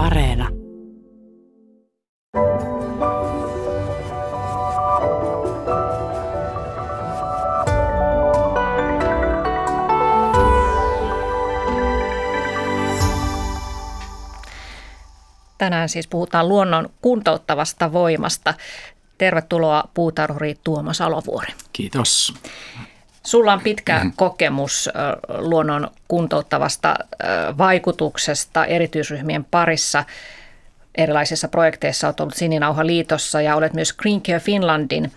Areena. Tänään siis puhutaan luonnon kuntouttavasta voimasta. Tervetuloa puutarhuri Tuomas Alovuori. Kiitos. Sulla on pitkä kokemus luonnon kuntouttavasta vaikutuksesta erityisryhmien parissa. Erilaisissa projekteissa olet ollut Sininauha-liitossa ja olet myös Green Care Finlandin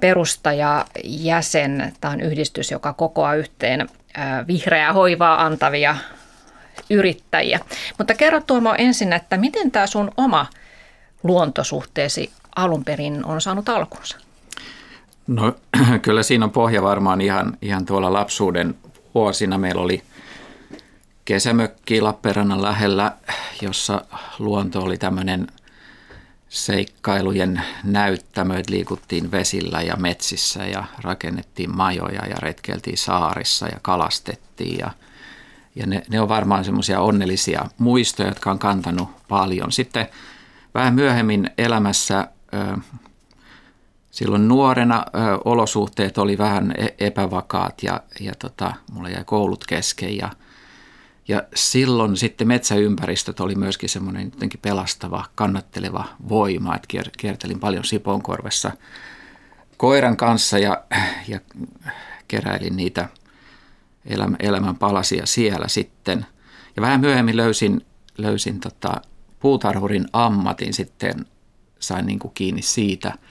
perustajajäsen. Tämä on yhdistys, joka kokoaa yhteen vihreää hoivaa antavia yrittäjiä. Mutta kerro Tuomo ensin, että miten tämä sun oma luontosuhteesi alun perin on saanut alkunsa? No kyllä siinä on pohja varmaan ihan, ihan tuolla lapsuuden vuosina. Meillä oli kesämökki Lappeenrannan lähellä, jossa luonto oli tämmöinen seikkailujen näyttämö, että liikuttiin vesillä ja metsissä ja rakennettiin majoja ja retkeltiin saarissa ja kalastettiin ja, ja ne, ne on varmaan semmoisia onnellisia muistoja, jotka on kantanut paljon. Sitten vähän myöhemmin elämässä silloin nuorena ö, olosuhteet oli vähän e-, epävakaat ja, ja tota, mulla jäi koulut kesken ja, ja silloin sitten metsäympäristöt oli myöskin semmoinen jotenkin pelastava, kannatteleva voima, että kier, kiertelin paljon Siponkorvessa koiran kanssa ja, ja keräilin niitä elämän, elämän palasia siellä sitten. Ja vähän myöhemmin löysin, löysin tota, puutarhurin ammatin sitten, sain niin kuin kiinni siitä –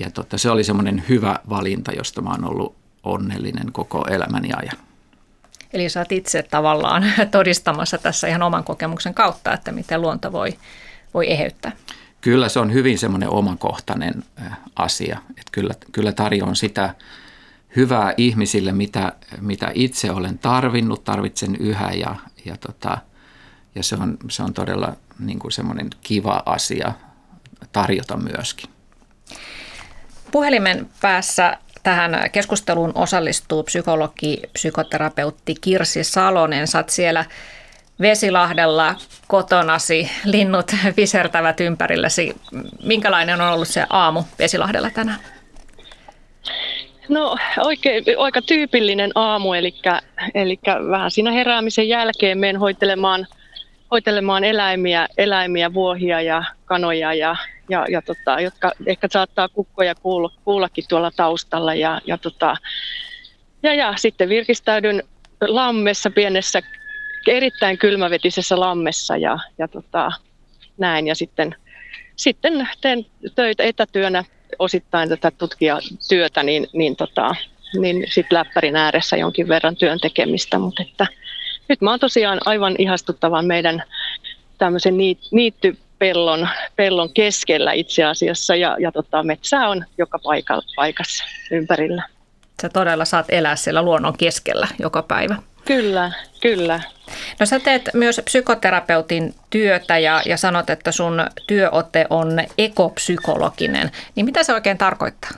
ja tota, se oli semmoinen hyvä valinta, josta mä oon ollut onnellinen koko elämäni ajan. Eli sä oot itse tavallaan todistamassa tässä ihan oman kokemuksen kautta, että miten luonto voi, voi eheyttää. Kyllä se on hyvin semmoinen omakohtainen asia. Että kyllä, kyllä tarjoan sitä hyvää ihmisille, mitä, mitä itse olen tarvinnut, tarvitsen yhä ja, ja, tota, ja se, on, se on todella niin kuin semmoinen kiva asia tarjota myöskin. Puhelimen päässä tähän keskusteluun osallistuu psykologi, psykoterapeutti Kirsi Salonen. Sä siellä Vesilahdella kotonasi, linnut visertävät ympärilläsi. Minkälainen on ollut se aamu Vesilahdella tänään? No oikein, aika tyypillinen aamu, eli, eli vähän siinä heräämisen jälkeen menen hoitelemaan, hoitelemaan eläimiä, eläimiä, vuohia ja kanoja ja ja, ja tota, jotka ehkä saattaa kukkoja kuulla, kuullakin tuolla taustalla. Ja, ja, tota, ja, ja sitten virkistäydyn lammessa, pienessä, erittäin kylmävetisessä lammessa ja, ja tota, näin. Ja sitten, sitten teen töitä etätyönä osittain tätä tutkijatyötä, niin, niin, tota, niin sitten läppärin ääressä jonkin verran työn tekemistä, mutta että nyt mä oon tosiaan aivan ihastuttavan meidän tämmöisen niitty pellon, pellon keskellä itse asiassa ja, ja tota, metsää on joka paikalla, paikassa ympärillä. Sä todella saat elää siellä luonnon keskellä joka päivä. Kyllä, kyllä. No sä teet myös psykoterapeutin työtä ja, ja sanot, että sun työote on ekopsykologinen. Niin mitä se oikein tarkoittaa?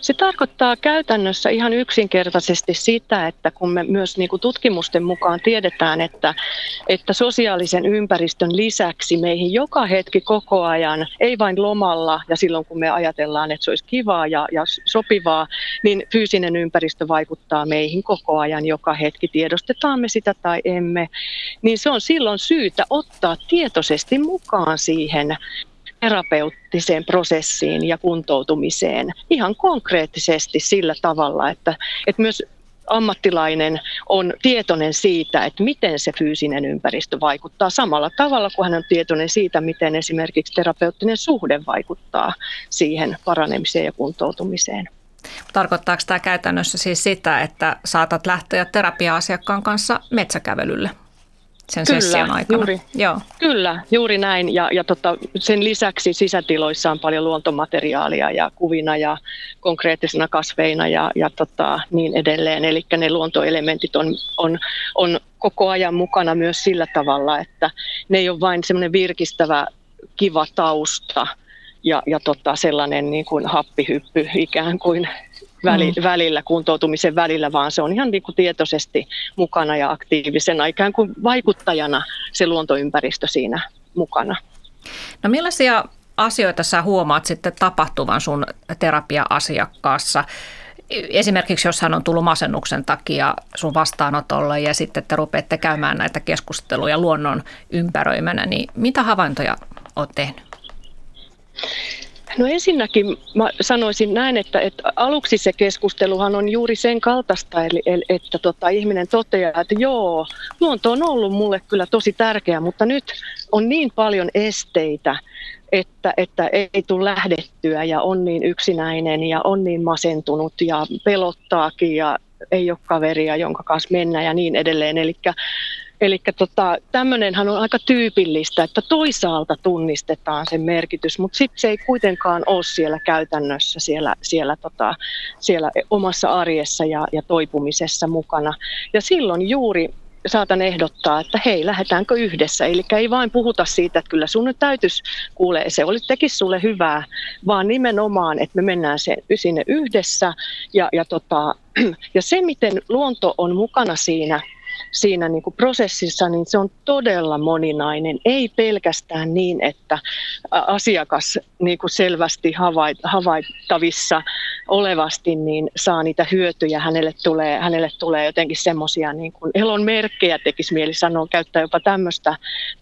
Se tarkoittaa käytännössä ihan yksinkertaisesti sitä, että kun me myös niin kuin tutkimusten mukaan tiedetään, että, että sosiaalisen ympäristön lisäksi meihin joka hetki koko ajan, ei vain lomalla ja silloin kun me ajatellaan, että se olisi kivaa ja, ja sopivaa, niin fyysinen ympäristö vaikuttaa meihin koko ajan. Joka hetki, tiedostetaan me sitä tai emme, niin se on silloin syytä ottaa tietoisesti mukaan siihen terapeuttiseen prosessiin ja kuntoutumiseen ihan konkreettisesti sillä tavalla, että, että myös ammattilainen on tietoinen siitä, että miten se fyysinen ympäristö vaikuttaa samalla tavalla kuin hän on tietoinen siitä, miten esimerkiksi terapeuttinen suhde vaikuttaa siihen paranemiseen ja kuntoutumiseen. Tarkoittaako tämä käytännössä siis sitä, että saatat lähteä terapia-asiakkaan kanssa metsäkävelylle sen Kyllä, session aikana. Juuri, Joo. Kyllä, juuri näin. Ja, ja tota, sen lisäksi sisätiloissa on paljon luontomateriaalia ja kuvina ja konkreettisena kasveina ja, ja tota, niin edelleen. Eli ne luontoelementit on, on, on koko ajan mukana myös sillä tavalla, että ne ei ole vain semmoinen virkistävä kiva tausta ja, ja tota, sellainen niin kuin happihyppy ikään kuin väli, mm. välillä, kuntoutumisen välillä, vaan se on ihan niin kuin tietoisesti mukana ja aktiivisena ikään kuin vaikuttajana se luontoympäristö siinä mukana. No millaisia asioita sä huomaat sitten tapahtuvan sun terapia-asiakkaassa? Esimerkiksi jos hän on tullut masennuksen takia sun vastaanotolle ja sitten te rupeatte käymään näitä keskusteluja luonnon ympäröimänä, niin mitä havaintoja olet tehnyt? No ensinnäkin mä sanoisin näin, että, että aluksi se keskusteluhan on juuri sen kaltaista, eli, eli että tota, ihminen toteaa, että joo, luonto on ollut mulle kyllä tosi tärkeä, mutta nyt on niin paljon esteitä, että, että ei tule lähdettyä ja on niin yksinäinen ja on niin masentunut ja pelottaakin ja ei ole kaveria, jonka kanssa mennä ja niin edelleen. Eli Eli tota, tämmöinenhän on aika tyypillistä, että toisaalta tunnistetaan sen merkitys, mutta sitten se ei kuitenkaan ole siellä käytännössä, siellä, siellä, tota, siellä omassa arjessa ja, ja toipumisessa mukana. Ja silloin juuri saatan ehdottaa, että hei, lähdetäänkö yhdessä. Eli ei vain puhuta siitä, että kyllä sun nyt täytyisi kuulee, se oli, tekisi sulle hyvää, vaan nimenomaan, että me mennään se, sinne yhdessä. Ja, ja, tota, ja se, miten luonto on mukana siinä siinä niin kuin prosessissa, niin se on todella moninainen. Ei pelkästään niin, että asiakas niin kuin selvästi havaittavissa olevasti niin saa niitä hyötyjä. Hänelle tulee, hänelle tulee jotenkin semmoisia niin kuin elon merkkejä, tekisi mieli sanoa, käyttää jopa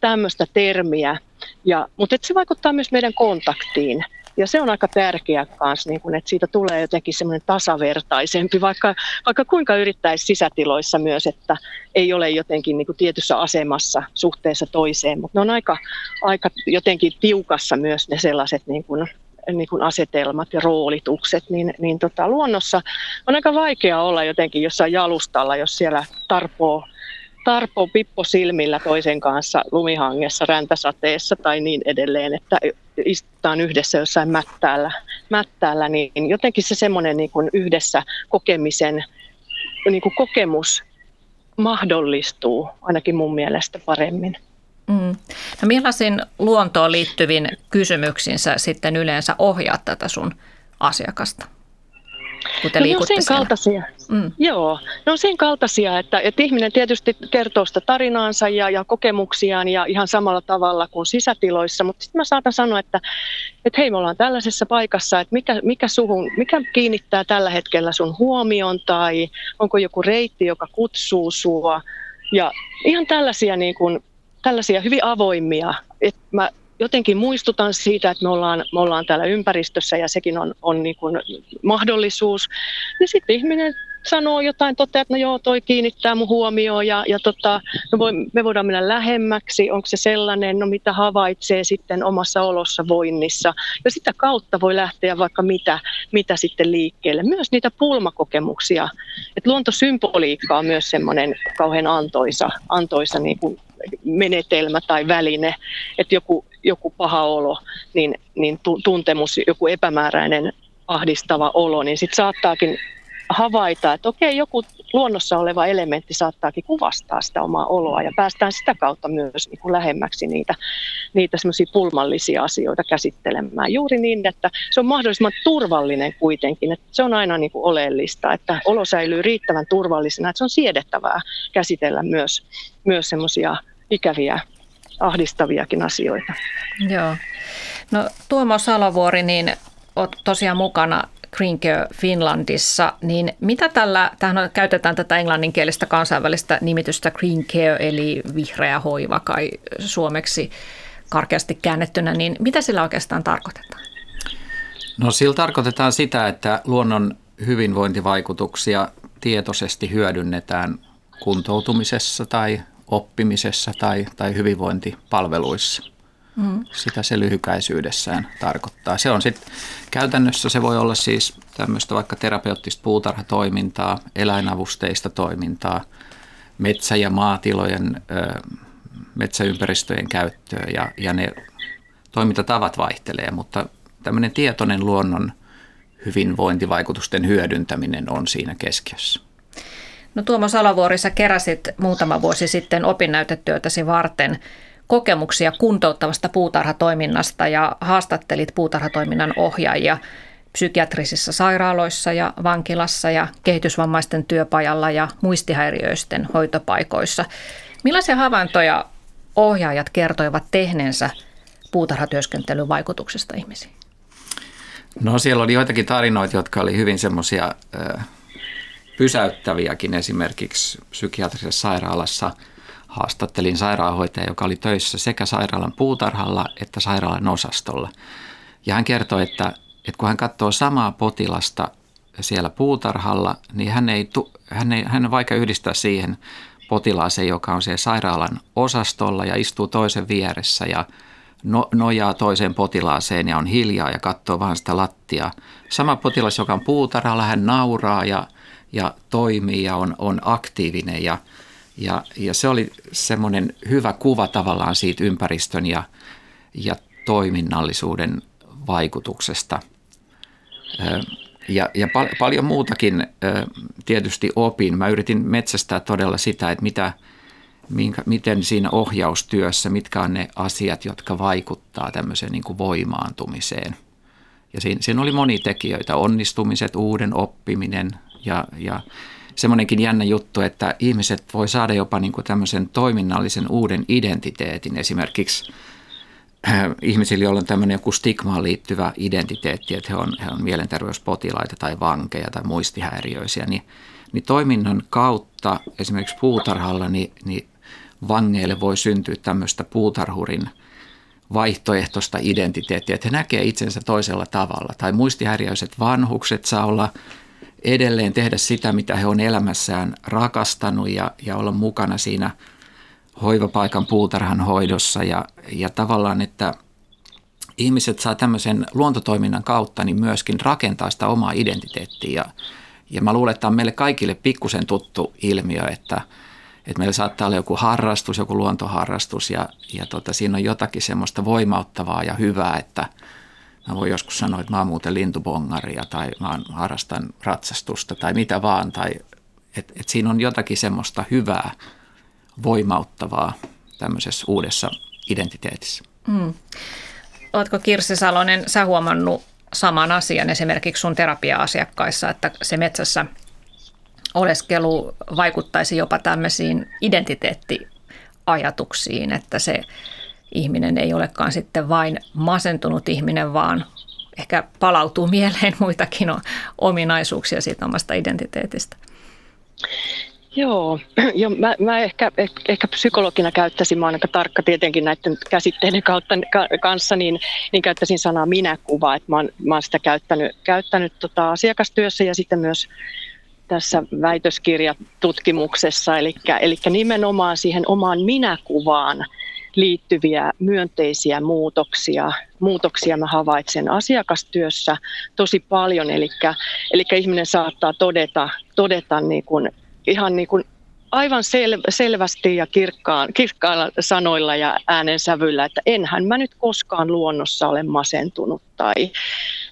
tämmöistä, termiä. Ja, mutta se vaikuttaa myös meidän kontaktiin. Ja se on aika tärkeä kanssa, niin kun, että siitä tulee jotenkin semmoinen tasavertaisempi, vaikka, vaikka kuinka yrittäisi sisätiloissa myös, että ei ole jotenkin niin kuin tietyssä asemassa suhteessa toiseen, mutta ne on aika, aika jotenkin tiukassa myös ne sellaiset niin kuin, niin kuin asetelmat ja roolitukset, niin, niin tota, luonnossa on aika vaikea olla jotenkin jossain jalustalla, jos siellä tarpoo tarpo pippo silmillä toisen kanssa lumihangessa, räntäsateessa tai niin edelleen, että istutaan yhdessä jossain mättäällä, mättäällä niin jotenkin se semmoinen niin kuin yhdessä kokemisen niin kuin kokemus mahdollistuu ainakin mun mielestä paremmin. Mm. No millaisin luontoon liittyvin kysymyksinsä sitten yleensä ohjaat tätä sun asiakasta? Kun te no, sen siellä. kaltaisia. Mm. Joo, no sen kaltaisia, että, että ihminen tietysti kertoo sitä tarinaansa ja, ja kokemuksiaan ja ihan samalla tavalla kuin sisätiloissa, mutta sitten mä saatan sanoa, että, että hei me ollaan tällaisessa paikassa, että mikä, mikä, suhun, mikä kiinnittää tällä hetkellä sun huomion tai onko joku reitti, joka kutsuu sua ja ihan tällaisia niin kuin, tällaisia hyvin avoimia, että mä jotenkin muistutan siitä, että me ollaan, me ollaan täällä ympäristössä ja sekin on, on niin kuin mahdollisuus. Ja sitten ihminen sanoo jotain, toteaa, että no joo, toi kiinnittää mun huomioon ja, ja tota, no voi, me voidaan mennä lähemmäksi, onko se sellainen, no mitä havaitsee sitten omassa olossa voinnissa. Ja sitä kautta voi lähteä vaikka mitä, mitä sitten liikkeelle. Myös niitä pulmakokemuksia. Et luontosymboliikka on myös semmoinen kauhean antoisa, antoisa niin kuin menetelmä tai väline, että joku, joku paha olo, niin, niin tuntemus, joku epämääräinen ahdistava olo, niin sitten saattaakin havaita, että okei, joku luonnossa oleva elementti saattaakin kuvastaa sitä omaa oloa ja päästään sitä kautta myös niin kuin lähemmäksi niitä, niitä semmoisia pulmallisia asioita käsittelemään. Juuri niin, että se on mahdollisimman turvallinen kuitenkin, että se on aina niin kuin oleellista, että olo säilyy riittävän turvallisena, että se on siedettävää käsitellä myös, myös semmoisia ikäviä, ahdistaviakin asioita. Joo. No Tuomo Salovuori, niin olet tosiaan mukana Green Care Finlandissa, niin mitä tällä, tähän käytetään tätä englanninkielistä kansainvälistä nimitystä Green Care, eli vihreä hoiva kai suomeksi karkeasti käännettynä, niin mitä sillä oikeastaan tarkoitetaan? No sillä tarkoitetaan sitä, että luonnon hyvinvointivaikutuksia tietoisesti hyödynnetään kuntoutumisessa tai oppimisessa tai, tai hyvinvointipalveluissa. Sitä se lyhykäisyydessään tarkoittaa. Se on sitten käytännössä se voi olla siis tämmöistä vaikka terapeuttista puutarhatoimintaa, eläinavusteista toimintaa, metsä- ja maatilojen, metsäympäristöjen käyttöä ja, ja ne toimintatavat vaihtelee, mutta tämmöinen tietoinen luonnon hyvinvointivaikutusten hyödyntäminen on siinä keskiössä. No Tuomo Salovuori, sä keräsit muutama vuosi sitten opinnäytetyötäsi varten kokemuksia kuntouttavasta puutarhatoiminnasta ja haastattelit puutarhatoiminnan ohjaajia psykiatrisissa sairaaloissa ja vankilassa ja kehitysvammaisten työpajalla ja muistihäiriöisten hoitopaikoissa. Millaisia havaintoja ohjaajat kertoivat tehneensä puutarhatyöskentelyn vaikutuksesta ihmisiin? No siellä oli joitakin tarinoita, jotka oli hyvin semmoisia pysäyttäviäkin. Esimerkiksi psykiatrisessa sairaalassa haastattelin sairaanhoitaja, joka oli töissä sekä sairaalan puutarhalla että sairaalan osastolla. Ja hän kertoi, että, että kun hän katsoo samaa potilasta siellä puutarhalla, niin hän, ei, hän, ei, hän on vaikka yhdistää siihen potilaaseen, joka on siellä sairaalan osastolla ja istuu toisen vieressä ja no, nojaa toiseen potilaaseen ja on hiljaa ja katsoo vaan sitä lattiaa. Sama potilas, joka on puutarhalla, hän nauraa ja, ja toimii ja on, on aktiivinen ja, ja, ja se oli semmoinen hyvä kuva tavallaan siitä ympäristön ja, ja toiminnallisuuden vaikutuksesta. Ja, ja pal- paljon muutakin tietysti opin. Mä yritin metsästää todella sitä, että mitä, minkä, miten siinä ohjaustyössä, mitkä on ne asiat, jotka vaikuttaa tämmöiseen niin kuin voimaantumiseen. Ja siinä, siinä oli moni tekijöitä, onnistumiset, uuden oppiminen ja, ja semmoinenkin jännä juttu, että ihmiset voi saada jopa niin kuin tämmöisen toiminnallisen uuden identiteetin. Esimerkiksi äh, ihmisillä, joilla on tämmöinen joku stigmaan liittyvä identiteetti, että he on, he on mielenterveyspotilaita tai vankeja tai muistihäiriöisiä, niin, niin toiminnan kautta esimerkiksi puutarhalla niin, niin vangeille voi syntyä tämmöistä puutarhurin vaihtoehtoista identiteettiä, että he näkee itsensä toisella tavalla. Tai muistihäiriöiset vanhukset saa olla edelleen tehdä sitä, mitä he on elämässään rakastanut ja, ja olla mukana siinä hoivapaikan puutarhan hoidossa. Ja, ja tavallaan, että ihmiset saa tämmöisen luontotoiminnan kautta niin myöskin rakentaa sitä omaa identiteettiä. Ja, ja mä luulen, että on meille kaikille pikkusen tuttu ilmiö, että, että meillä saattaa olla joku harrastus, joku luontoharrastus ja, ja tota, siinä on jotakin semmoista voimauttavaa ja hyvää, että – Mä voin joskus sanoa, että mä oon muuten lintubongaria tai mä harrastan ratsastusta tai mitä vaan. Tai, et, et siinä on jotakin semmoista hyvää, voimauttavaa tämmöisessä uudessa identiteetissä. Mm. Oletko Kirsi Salonen, sä huomannut saman asian esimerkiksi sun terapia-asiakkaissa, että se metsässä oleskelu vaikuttaisi jopa tämmöisiin identiteettiajatuksiin, että se ihminen ei olekaan sitten vain masentunut ihminen, vaan ehkä palautuu mieleen muitakin ominaisuuksia siitä omasta identiteetistä. Joo, jo, mä, mä ehkä, ehkä psykologina käyttäisin, mä olen aika tarkka tietenkin näiden käsitteiden kautta, ka, kanssa, niin, niin käyttäisin sanaa minäkuva, että mä oon, mä oon sitä käyttänyt, käyttänyt tota asiakastyössä ja sitten myös tässä väitöskirjatutkimuksessa, eli, eli nimenomaan siihen omaan minäkuvaan liittyviä myönteisiä muutoksia. Muutoksia mä havaitsen asiakastyössä tosi paljon, eli, eli ihminen saattaa todeta, todeta niin kuin, ihan niin kuin aivan sel, selvästi ja kirkkaan, kirkkailla sanoilla ja äänensävyllä, että enhän mä nyt koskaan luonnossa ole masentunut tai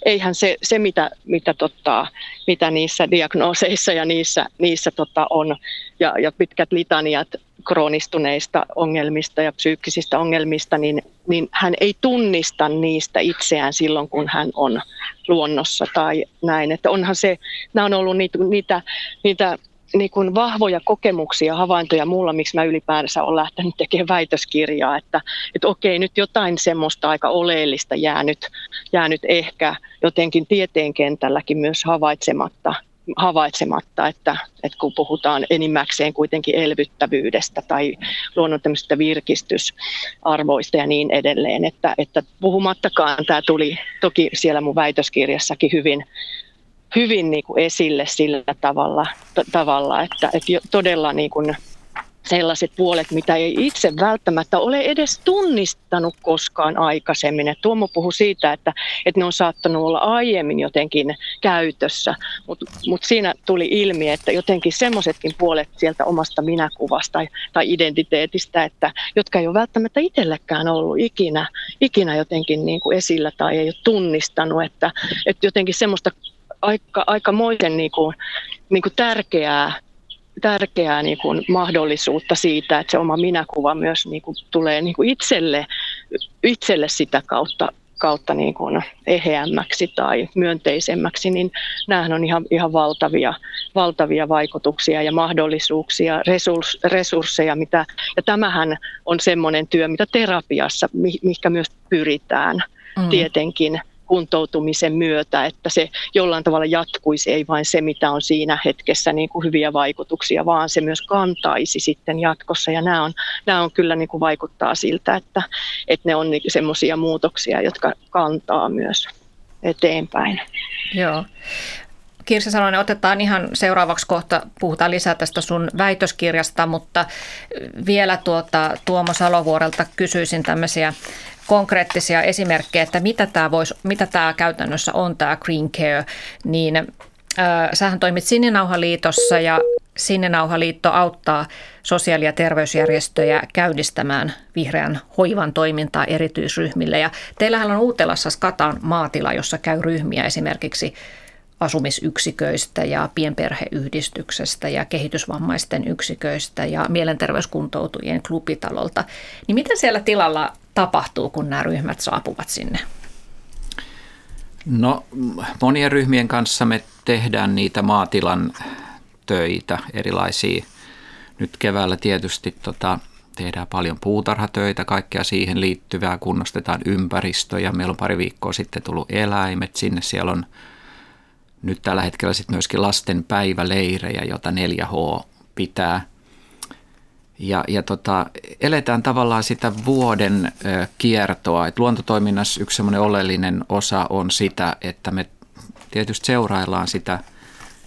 eihän se, se mitä, mitä, tota, mitä niissä diagnooseissa ja niissä, niissä tota on ja, ja pitkät litaniat kroonistuneista ongelmista ja psyykkisistä ongelmista, niin, niin hän ei tunnista niistä itseään silloin, kun hän on luonnossa tai näin. Että onhan se, nämä on ollut niitä, niitä, niitä niin kuin vahvoja kokemuksia, havaintoja mulla, miksi mä ylipäänsä olen lähtenyt tekemään väitöskirjaa, että, että okei, nyt jotain semmoista aika oleellista jäänyt, jäänyt ehkä jotenkin tieteen kentälläkin myös havaitsematta havaitsematta, että, että kun puhutaan enimmäkseen kuitenkin elvyttävyydestä tai luonnon tämmöistä virkistysarvoista ja niin edelleen, että, että puhumattakaan tämä tuli toki siellä mun väitöskirjassakin hyvin, hyvin niin kuin esille sillä tavalla, t- tavalla että, että todella niin kuin sellaiset puolet, mitä ei itse välttämättä ole edes tunnistanut koskaan aikaisemmin. Et Tuomo puhui siitä, että, että ne on saattanut olla aiemmin jotenkin käytössä, mutta mut siinä tuli ilmi, että jotenkin semmoisetkin puolet sieltä omasta minäkuvasta tai, tai identiteetistä, että, jotka ei ole välttämättä itsellekään ollut ikinä, ikinä jotenkin niin kuin esillä tai ei ole tunnistanut, että, että jotenkin semmoista aika, aikamoisen niin kuin, niin kuin tärkeää tärkeää niin kuin mahdollisuutta siitä, että se oma minäkuva myös niin kuin tulee niin kuin itselle, itselle sitä kautta kautta niin kuin eheämmäksi tai myönteisemmäksi, niin nämähän on ihan, ihan valtavia, valtavia vaikutuksia ja mahdollisuuksia, resursseja, mitä, ja tämähän on semmoinen työ, mitä terapiassa, mihinkä myös pyritään mm. tietenkin kuntoutumisen myötä, että se jollain tavalla jatkuisi, ei vain se, mitä on siinä hetkessä niin kuin hyviä vaikutuksia, vaan se myös kantaisi sitten jatkossa. Ja nämä on, nämä on kyllä niin kuin vaikuttaa siltä, että, että ne on niin semmoisia muutoksia, jotka kantaa myös eteenpäin. Joo. Kirsi Salonen, otetaan ihan seuraavaksi kohta, puhutaan lisää tästä sun väitöskirjasta, mutta vielä tuota, Tuomo Salovuorelta kysyisin tämmöisiä konkreettisia esimerkkejä, että mitä tämä, voisi, mitä tämä käytännössä on tämä Green Care, niin äh, sähän toimit Sininauhaliitossa ja Sininauhaliitto auttaa sosiaali- ja terveysjärjestöjä käynnistämään vihreän hoivan toimintaa erityisryhmille. Ja teillähän on Uutelassa Skatan maatila, jossa käy ryhmiä esimerkiksi asumisyksiköistä ja pienperheyhdistyksestä ja kehitysvammaisten yksiköistä ja mielenterveyskuntoutujien klubitalolta. Niin mitä siellä tilalla tapahtuu, kun nämä ryhmät saapuvat sinne? No monien ryhmien kanssa me tehdään niitä maatilan töitä, erilaisia. Nyt keväällä tietysti tota, tehdään paljon puutarhatöitä, kaikkea siihen liittyvää, kunnostetaan ympäristöjä. Meillä on pari viikkoa sitten tullut eläimet sinne, siellä on nyt tällä hetkellä sitten myöskin lasten päiväleirejä, jota 4H pitää. Ja, ja tota, eletään tavallaan sitä vuoden ö, kiertoa. Et luontotoiminnassa yksi semmoinen oleellinen osa on sitä, että me tietysti seuraillaan sitä,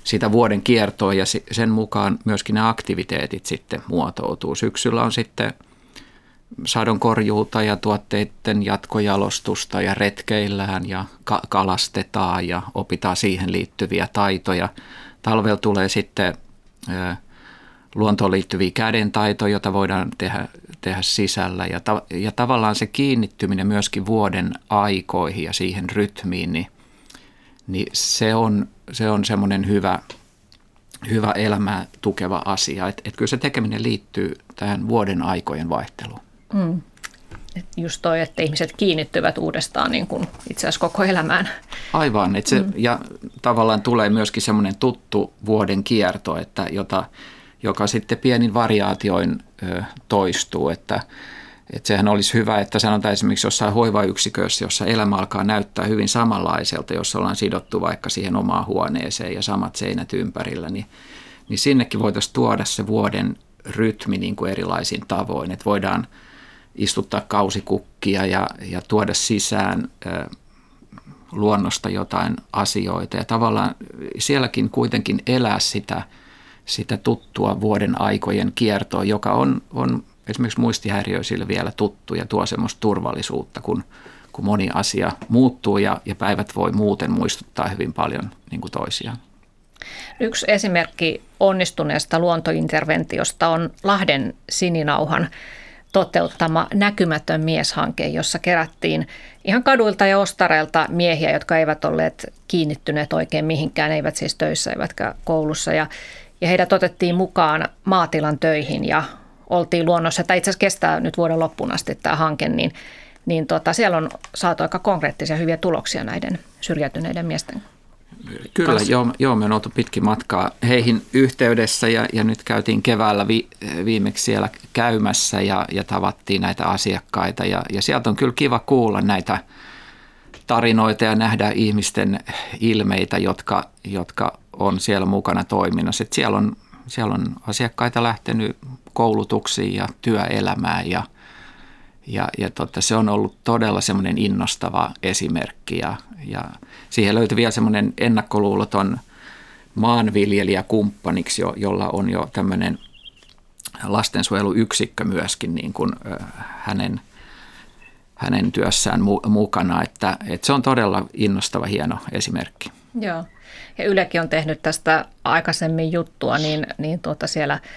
sitä vuoden kiertoa ja sen mukaan myöskin ne aktiviteetit sitten muotoutuu. Syksyllä on sitten sadonkorjuuta ja tuotteiden jatkojalostusta ja retkeillään ja ka- kalastetaan ja opitaan siihen liittyviä taitoja. Talvella tulee sitten ö, luontoon liittyviä kädentaitoja, joita voidaan tehdä, tehdä sisällä. Ja, ta, ja tavallaan se kiinnittyminen myöskin vuoden aikoihin ja siihen rytmiin, niin, niin se on, se on semmoinen hyvä, hyvä elämää tukeva asia. Että et kyllä se tekeminen liittyy tähän vuoden aikojen vaihteluun. Mm. Et just toi, että ihmiset kiinnittyvät uudestaan niin kuin itse asiassa koko elämään. Aivan, että se, mm. ja tavallaan tulee myöskin semmoinen tuttu vuoden kierto, että jota, joka sitten pienin variaatioin ö, toistuu, että että sehän olisi hyvä, että sanotaan esimerkiksi jossain hoivayksikössä, jossa elämä alkaa näyttää hyvin samanlaiselta, jos ollaan sidottu vaikka siihen omaan huoneeseen ja samat seinät ympärillä, niin, niin sinnekin voitaisiin tuoda se vuoden rytmi niin kuin erilaisin tavoin, että voidaan – istuttaa kausikukkia ja, ja tuoda sisään luonnosta jotain asioita ja tavallaan sielläkin kuitenkin elää sitä, sitä tuttua vuoden aikojen kiertoa, joka on, on esimerkiksi muistihäiriöisille vielä tuttu ja tuo semmoista turvallisuutta, kun, kun moni asia muuttuu ja, ja päivät voi muuten muistuttaa hyvin paljon niin kuin toisiaan. Yksi esimerkki onnistuneesta luontointerventiosta on Lahden sininauhan toteuttama Näkymätön mieshanke, jossa kerättiin ihan kaduilta ja ostareilta miehiä, jotka eivät olleet kiinnittyneet oikein mihinkään, eivät siis töissä eivätkä koulussa. Ja, ja heidät otettiin mukaan maatilan töihin ja oltiin luonnossa. Tämä itse asiassa kestää nyt vuoden loppuun asti tämä hanke, niin, niin tota, siellä on saatu aika konkreettisia hyviä tuloksia näiden syrjäytyneiden miesten Kyllä, joo, joo, me on oltu pitkin matkaa heihin yhteydessä ja, ja nyt käytiin keväällä vi, viimeksi siellä käymässä ja, ja tavattiin näitä asiakkaita ja, ja sieltä on kyllä kiva kuulla näitä tarinoita ja nähdä ihmisten ilmeitä, jotka, jotka on siellä mukana toiminnassa. Et siellä, on, siellä on asiakkaita lähtenyt koulutuksiin ja työelämään ja, ja, ja totta, se on ollut todella semmoinen innostava esimerkki ja, ja siihen löytyi vielä semmoinen ennakkoluuloton maanviljelijäkumppaniksi, jo, jolla on jo tämmöinen lastensuojeluyksikkö myöskin niin kuin, hänen, hänen työssään mu- mukana. Että, että se on todella innostava, hieno esimerkki. Joo. Ja Ylekin on tehnyt tästä aikaisemmin juttua, niin, niin tuota siellä –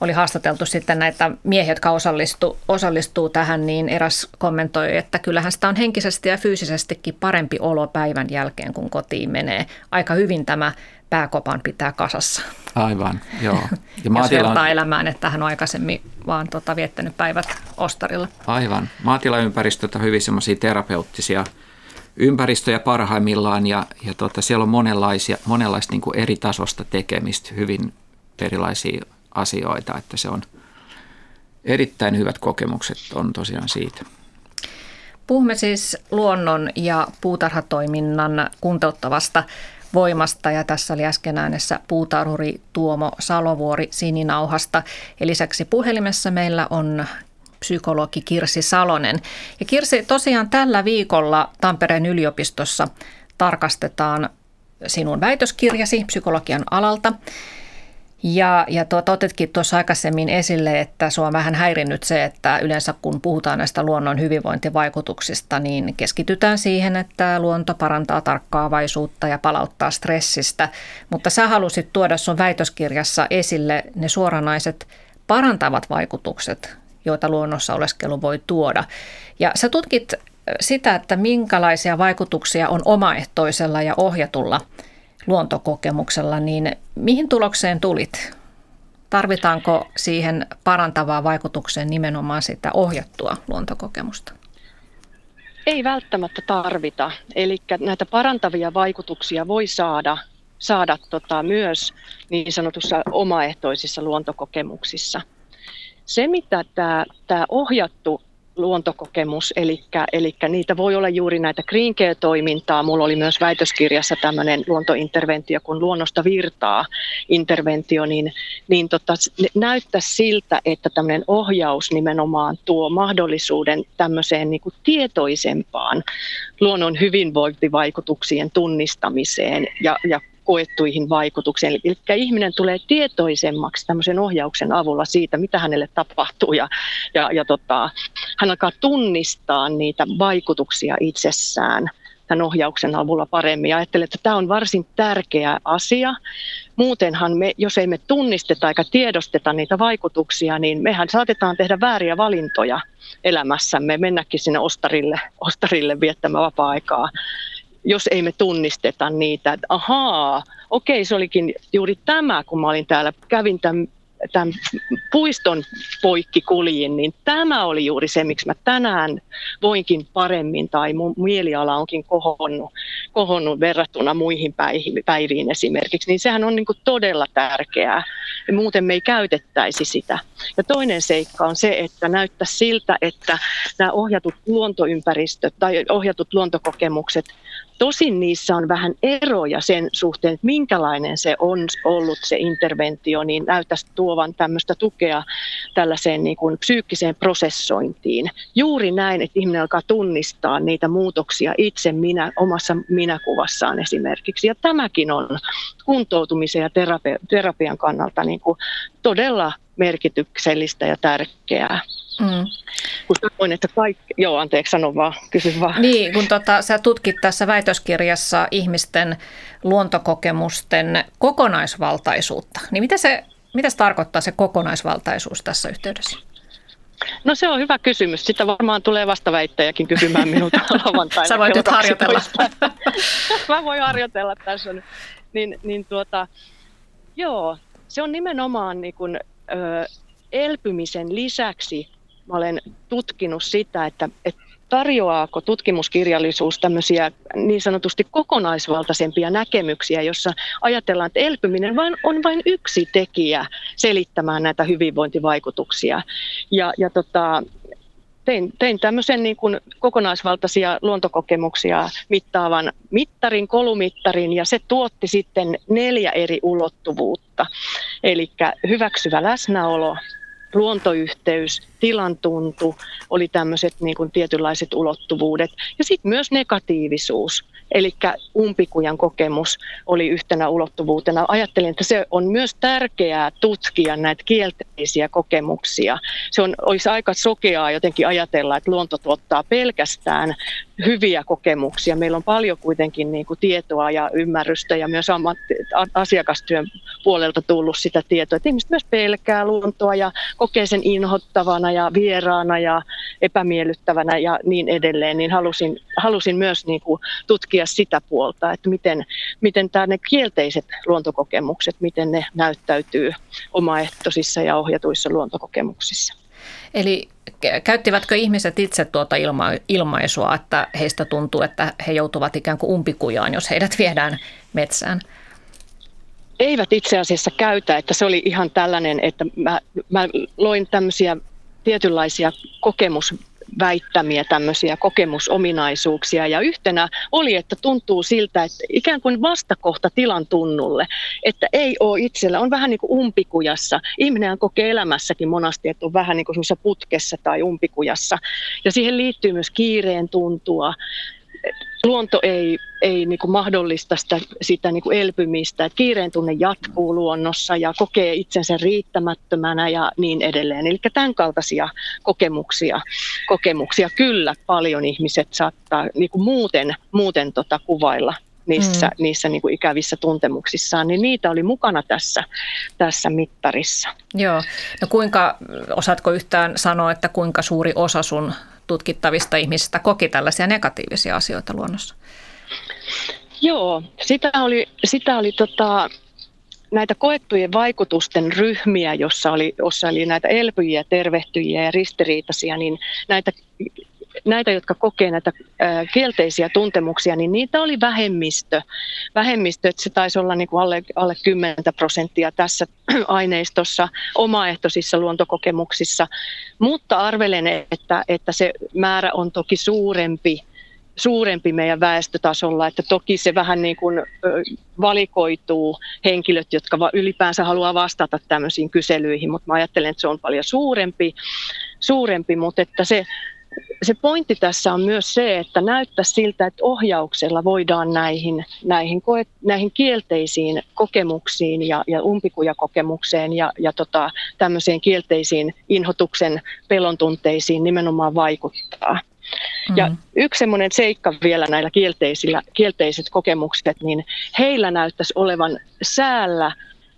oli haastateltu sitten näitä miehiä, jotka osallistuu, osallistuu tähän, niin eräs kommentoi, että kyllähän sitä on henkisesti ja fyysisestikin parempi olo päivän jälkeen, kun kotiin menee. Aika hyvin tämä pääkopan pitää kasassa. Aivan, joo. Ja. Jos elämään, että hän on aikaisemmin vaan tota, viettänyt päivät ostarilla. Aivan. Maatilaympäristöt on hyvin semmoisia terapeuttisia ympäristöjä parhaimmillaan ja, ja tota, siellä on monenlaisia, monenlaista niin eri tasosta tekemistä, hyvin erilaisia asioita, että se on erittäin hyvät kokemukset on tosiaan siitä. Puhumme siis luonnon ja puutarhatoiminnan kuntouttavasta voimasta ja tässä oli äsken äänessä puutarhuri Tuomo Salovuori Sininauhasta. Ja lisäksi puhelimessa meillä on psykologi Kirsi Salonen. Ja Kirsi, tosiaan tällä viikolla Tampereen yliopistossa tarkastetaan sinun väitöskirjasi psykologian alalta. Ja, ja tuota, otetkin tuossa aikaisemmin esille, että sinua on vähän häirinnyt se, että yleensä kun puhutaan näistä luonnon hyvinvointivaikutuksista, niin keskitytään siihen, että luonto parantaa tarkkaavaisuutta ja palauttaa stressistä. Mutta sä halusit tuoda sun väitöskirjassa esille ne suoranaiset parantavat vaikutukset, joita luonnossa oleskelu voi tuoda. Ja sä tutkit sitä, että minkälaisia vaikutuksia on omaehtoisella ja ohjatulla – luontokokemuksella, niin mihin tulokseen tulit? Tarvitaanko siihen parantavaa vaikutukseen nimenomaan sitä ohjattua luontokokemusta? Ei välttämättä tarvita. Eli näitä parantavia vaikutuksia voi saada, saada tota myös niin sanotussa omaehtoisissa luontokokemuksissa. Se, mitä tämä, ohjattu luontokokemus, eli, eli niitä voi olla juuri näitä green care-toimintaa. Mulla oli myös väitöskirjassa tämmöinen luontointerventio, kun luonnosta virtaa interventio, niin, niin tota, näyttää siltä, että tämmöinen ohjaus nimenomaan tuo mahdollisuuden tämmöiseen niin kuin tietoisempaan luonnon hyvinvointivaikutuksien tunnistamiseen ja, ja koettuihin vaikutuksiin. Eli ihminen tulee tietoisemmaksi tämmöisen ohjauksen avulla siitä, mitä hänelle tapahtuu ja, ja, ja tota, hän alkaa tunnistaa niitä vaikutuksia itsessään tämän ohjauksen avulla paremmin. Ja ajattelen, että tämä on varsin tärkeä asia. Muutenhan me, jos ei me tunnisteta eikä tiedosteta niitä vaikutuksia, niin mehän saatetaan tehdä vääriä valintoja elämässämme, mennäkin sinne ostarille, ostarille viettämään vapaa-aikaa jos ei me tunnisteta niitä, että ahaa, okei, se olikin juuri tämä, kun mä olin täällä, kävin tämän tämän puiston poikki kuljin, niin tämä oli juuri se, miksi mä tänään voinkin paremmin tai mun mieliala onkin kohonnut, kohonnut verrattuna muihin päiviin esimerkiksi, niin sehän on niin kuin todella tärkeää. Ja muuten me ei käytettäisi sitä. Ja toinen seikka on se, että näyttää siltä, että nämä ohjatut luontoympäristöt tai ohjatut luontokokemukset Tosin niissä on vähän eroja sen suhteen, että minkälainen se on ollut se interventio, niin näyttäisi tuovan tämmöistä tukea tällaiseen niin kuin psyykkiseen prosessointiin. Juuri näin, että ihminen alkaa tunnistaa niitä muutoksia itse minä, omassa minäkuvassaan esimerkiksi. Ja tämäkin on kuntoutumisen ja terapian kannalta niin kuin todella merkityksellistä ja tärkeää. Mm. Kun sanoin, että kaikki, joo anteeksi, sano vaan, kysy vaan. Niin, kun tota, sä tutkit tässä väitöskirjassa ihmisten luontokokemusten kokonaisvaltaisuutta, niin mitä se, mitä se tarkoittaa se kokonaisvaltaisuus tässä yhteydessä? No se on hyvä kysymys. Sitä varmaan tulee vastaväittäjäkin kysymään minulta lauantaina. Sä voit nyt harjoitella. Mä voin harjoitella tässä. Niin, niin tuota, joo, se on nimenomaan niin kuin, ö, elpymisen lisäksi mä olen tutkinut sitä, että, että tarjoaako tutkimuskirjallisuus tämmöisiä niin sanotusti kokonaisvaltaisempia näkemyksiä, jossa ajatellaan, että elpyminen vain, on vain yksi tekijä selittämään näitä hyvinvointivaikutuksia. Ja, ja tota, tein, tein tämmöisen niin kuin kokonaisvaltaisia luontokokemuksia mittaavan mittarin, kolumittarin, ja se tuotti sitten neljä eri ulottuvuutta. Eli hyväksyvä läsnäolo, luontoyhteys, tilantuntu, oli tämmöiset niin kuin tietynlaiset ulottuvuudet. Ja sitten myös negatiivisuus, eli umpikujan kokemus oli yhtenä ulottuvuutena. Ajattelin, että se on myös tärkeää tutkia näitä kielteisiä kokemuksia. Se on, olisi aika sokeaa jotenkin ajatella, että luonto tuottaa pelkästään hyviä kokemuksia. Meillä on paljon kuitenkin niin kuin tietoa ja ymmärrystä ja myös asiakastyön puolelta tullut sitä tietoa, että ihmiset myös pelkää luontoa ja kokee sen inhottavana uutena ja vieraana ja epämiellyttävänä ja niin edelleen, niin halusin, halusin myös niin kuin tutkia sitä puolta, että miten, miten tämä ne kielteiset luontokokemukset, miten ne näyttäytyy omaehtoisissa ja ohjatuissa luontokokemuksissa. Eli käyttivätkö ihmiset itse tuota ilma- ilmaisua, että heistä tuntuu, että he joutuvat ikään kuin umpikujaan, jos heidät viedään metsään? Eivät itse asiassa käytä, että se oli ihan tällainen, että mä, mä loin tämmöisiä tietynlaisia kokemus väittämiä tämmöisiä kokemusominaisuuksia. Ja yhtenä oli, että tuntuu siltä, että ikään kuin vastakohta tilan tunnulle, että ei ole itsellä, on vähän niin kuin umpikujassa. Ihminen kokee elämässäkin monasti, että on vähän niin kuin putkessa tai umpikujassa. Ja siihen liittyy myös kiireen tuntua luonto ei, ei niin kuin mahdollista sitä, sitä niin kuin elpymistä. että kiireen tunne jatkuu luonnossa ja kokee itsensä riittämättömänä ja niin edelleen. Eli tämän kaltaisia kokemuksia, kokemuksia kyllä paljon ihmiset saattaa niin kuin muuten, muuten tota kuvailla niissä, mm. niissä niin kuin ikävissä tuntemuksissaan, niin niitä oli mukana tässä, tässä mittarissa. Joo. No kuinka, osaatko yhtään sanoa, että kuinka suuri osa sun tutkittavista ihmisistä koki tällaisia negatiivisia asioita luonnossa? Joo, sitä oli, sitä oli tota, näitä koettujen vaikutusten ryhmiä, jossa oli, jossa oli näitä elpyjiä, tervehtyjiä ja ristiriitaisia, niin näitä näitä, jotka kokee näitä kielteisiä tuntemuksia, niin niitä oli vähemmistö. Vähemmistö, että se taisi olla niin kuin alle, alle 10 prosenttia tässä aineistossa omaehtoisissa luontokokemuksissa. Mutta arvelen, että, että se määrä on toki suurempi suurempi meidän väestötasolla, että toki se vähän niin kuin valikoituu henkilöt, jotka ylipäänsä haluaa vastata tämmöisiin kyselyihin, mutta mä ajattelen, että se on paljon suurempi, suurempi mutta että se se pointti tässä on myös se, että näyttää siltä, että ohjauksella voidaan näihin, näihin, koe, näihin kielteisiin kokemuksiin ja, ja umpikujakokemukseen ja, ja tota, tämmöiseen kielteisiin inhotuksen pelontunteisiin nimenomaan vaikuttaa. Mm-hmm. Ja yksi semmoinen seikka vielä näillä kielteisillä, kielteiset kokemukset, niin heillä näyttäisi olevan säällä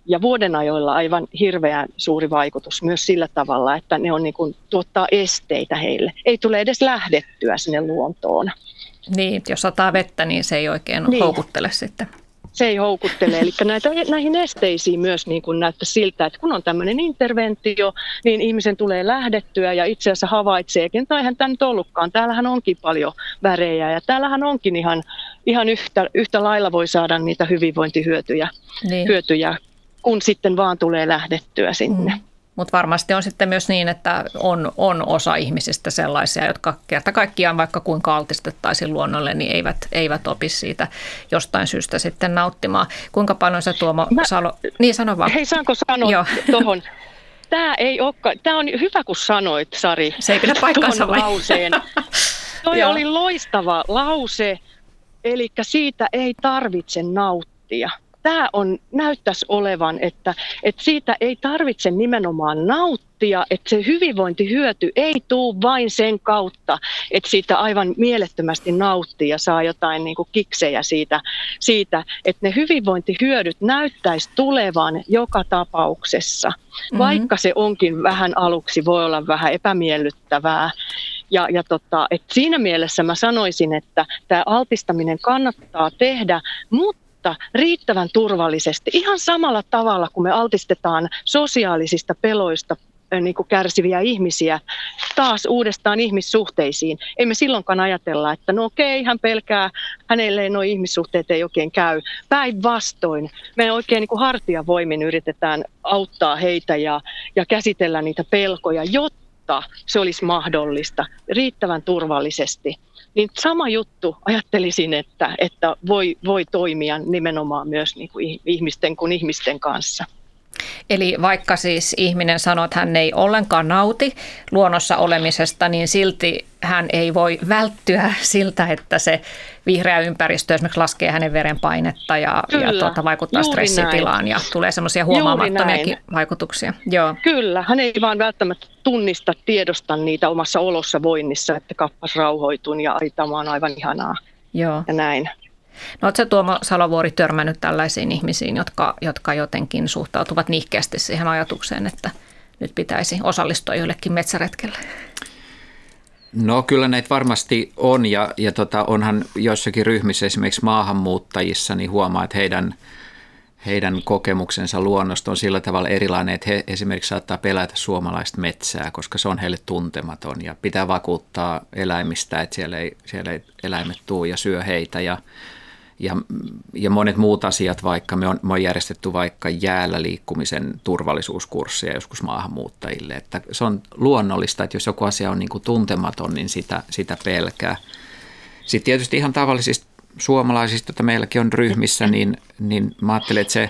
ja vuodenajoilla aivan hirveän suuri vaikutus myös sillä tavalla, että ne on niin kuin, tuottaa esteitä heille. Ei tule edes lähdettyä sinne luontoon. Niin, jos sataa vettä, niin se ei oikein niin. houkuttele sitten. Se ei houkuttele. Eli näitä, näihin esteisiin myös niin kuin näyttää siltä, että kun on tämmöinen interventio, niin ihmisen tulee lähdettyä ja itse asiassa havaitseekin, tai eihän tämä nyt ollutkaan. Täällähän onkin paljon värejä ja täällähän onkin ihan, ihan yhtä, yhtä lailla voi saada niitä hyvinvointihyötyjä niin. hyötyjä kun sitten vaan tulee lähdettyä sinne. Mm. Mutta varmasti on sitten myös niin, että on, on osa ihmisistä sellaisia, jotka kerta kaikkiaan vaikka kuinka altistettaisiin luonnolle, niin eivät, eivät opi siitä jostain syystä sitten nauttimaan. Kuinka paljon se Tuomo Mä, Salo... Niin sano vaan. Hei, saanko sanoa tuohon? Tämä ei olekaan, tämä on hyvä kun sanoit Sari. Se ei pidä paikkaansa vai? lauseen. Toi oli loistava lause, eli siitä ei tarvitse nauttia tämä on, näyttäisi olevan, että, että siitä ei tarvitse nimenomaan nauttia, että se hyvinvointihyöty ei tule vain sen kautta, että siitä aivan mielettömästi nauttii ja saa jotain niin kuin kiksejä siitä, siitä, että ne hyvinvointihyödyt näyttäisi tulevan joka tapauksessa, mm-hmm. vaikka se onkin vähän aluksi, voi olla vähän epämiellyttävää. Ja, ja tota, et siinä mielessä mä sanoisin, että tämä altistaminen kannattaa tehdä, mutta mutta riittävän turvallisesti. Ihan samalla tavalla, kun me altistetaan sosiaalisista peloista niin kuin kärsiviä ihmisiä taas uudestaan ihmissuhteisiin. Emme silloinkaan ajatella, että no okei, hän pelkää, hänelle nuo ihmissuhteet ei oikein käy. Päinvastoin, me oikein niin kuin hartiavoimin yritetään auttaa heitä ja, ja käsitellä niitä pelkoja, jotta se olisi mahdollista riittävän turvallisesti niin sama juttu ajattelisin, että, että voi, voi toimia nimenomaan myös niin kuin ihmisten kuin ihmisten kanssa. Eli vaikka siis ihminen sanoo, että hän ei ollenkaan nauti luonnossa olemisesta, niin silti hän ei voi välttyä siltä, että se vihreä ympäristö esimerkiksi laskee hänen verenpainetta ja, ja tuota, vaikuttaa stressitilaan näin. ja tulee semmoisia huomaamattomiakin vaikutuksia. Joo. Kyllä, hän ei vaan välttämättä tunnista, tiedosta niitä omassa olossa voinnissa, että kappas rauhoitun ja ai, tämä on aivan ihanaa Joo. ja näin. No oletko Tuomo Salovuori törmännyt tällaisiin ihmisiin, jotka, jotka jotenkin suhtautuvat nihkeästi siihen ajatukseen, että nyt pitäisi osallistua jollekin metsäretkelle? No kyllä näitä varmasti on ja, ja tota, onhan joissakin ryhmissä esimerkiksi maahanmuuttajissa, niin huomaa, että heidän, heidän kokemuksensa luonnosta on sillä tavalla erilainen, että he esimerkiksi saattaa pelätä suomalaista metsää, koska se on heille tuntematon ja pitää vakuuttaa eläimistä, että siellä ei, siellä ei eläimet tuu ja syö heitä ja ja, ja monet muut asiat, vaikka me on, me on järjestetty vaikka jäällä liikkumisen turvallisuuskursseja joskus maahanmuuttajille. Että se on luonnollista, että jos joku asia on niin kuin tuntematon, niin sitä, sitä pelkää. Sitten tietysti ihan tavallisista suomalaisista, joita meilläkin on ryhmissä, niin, niin mä ajattelen, että se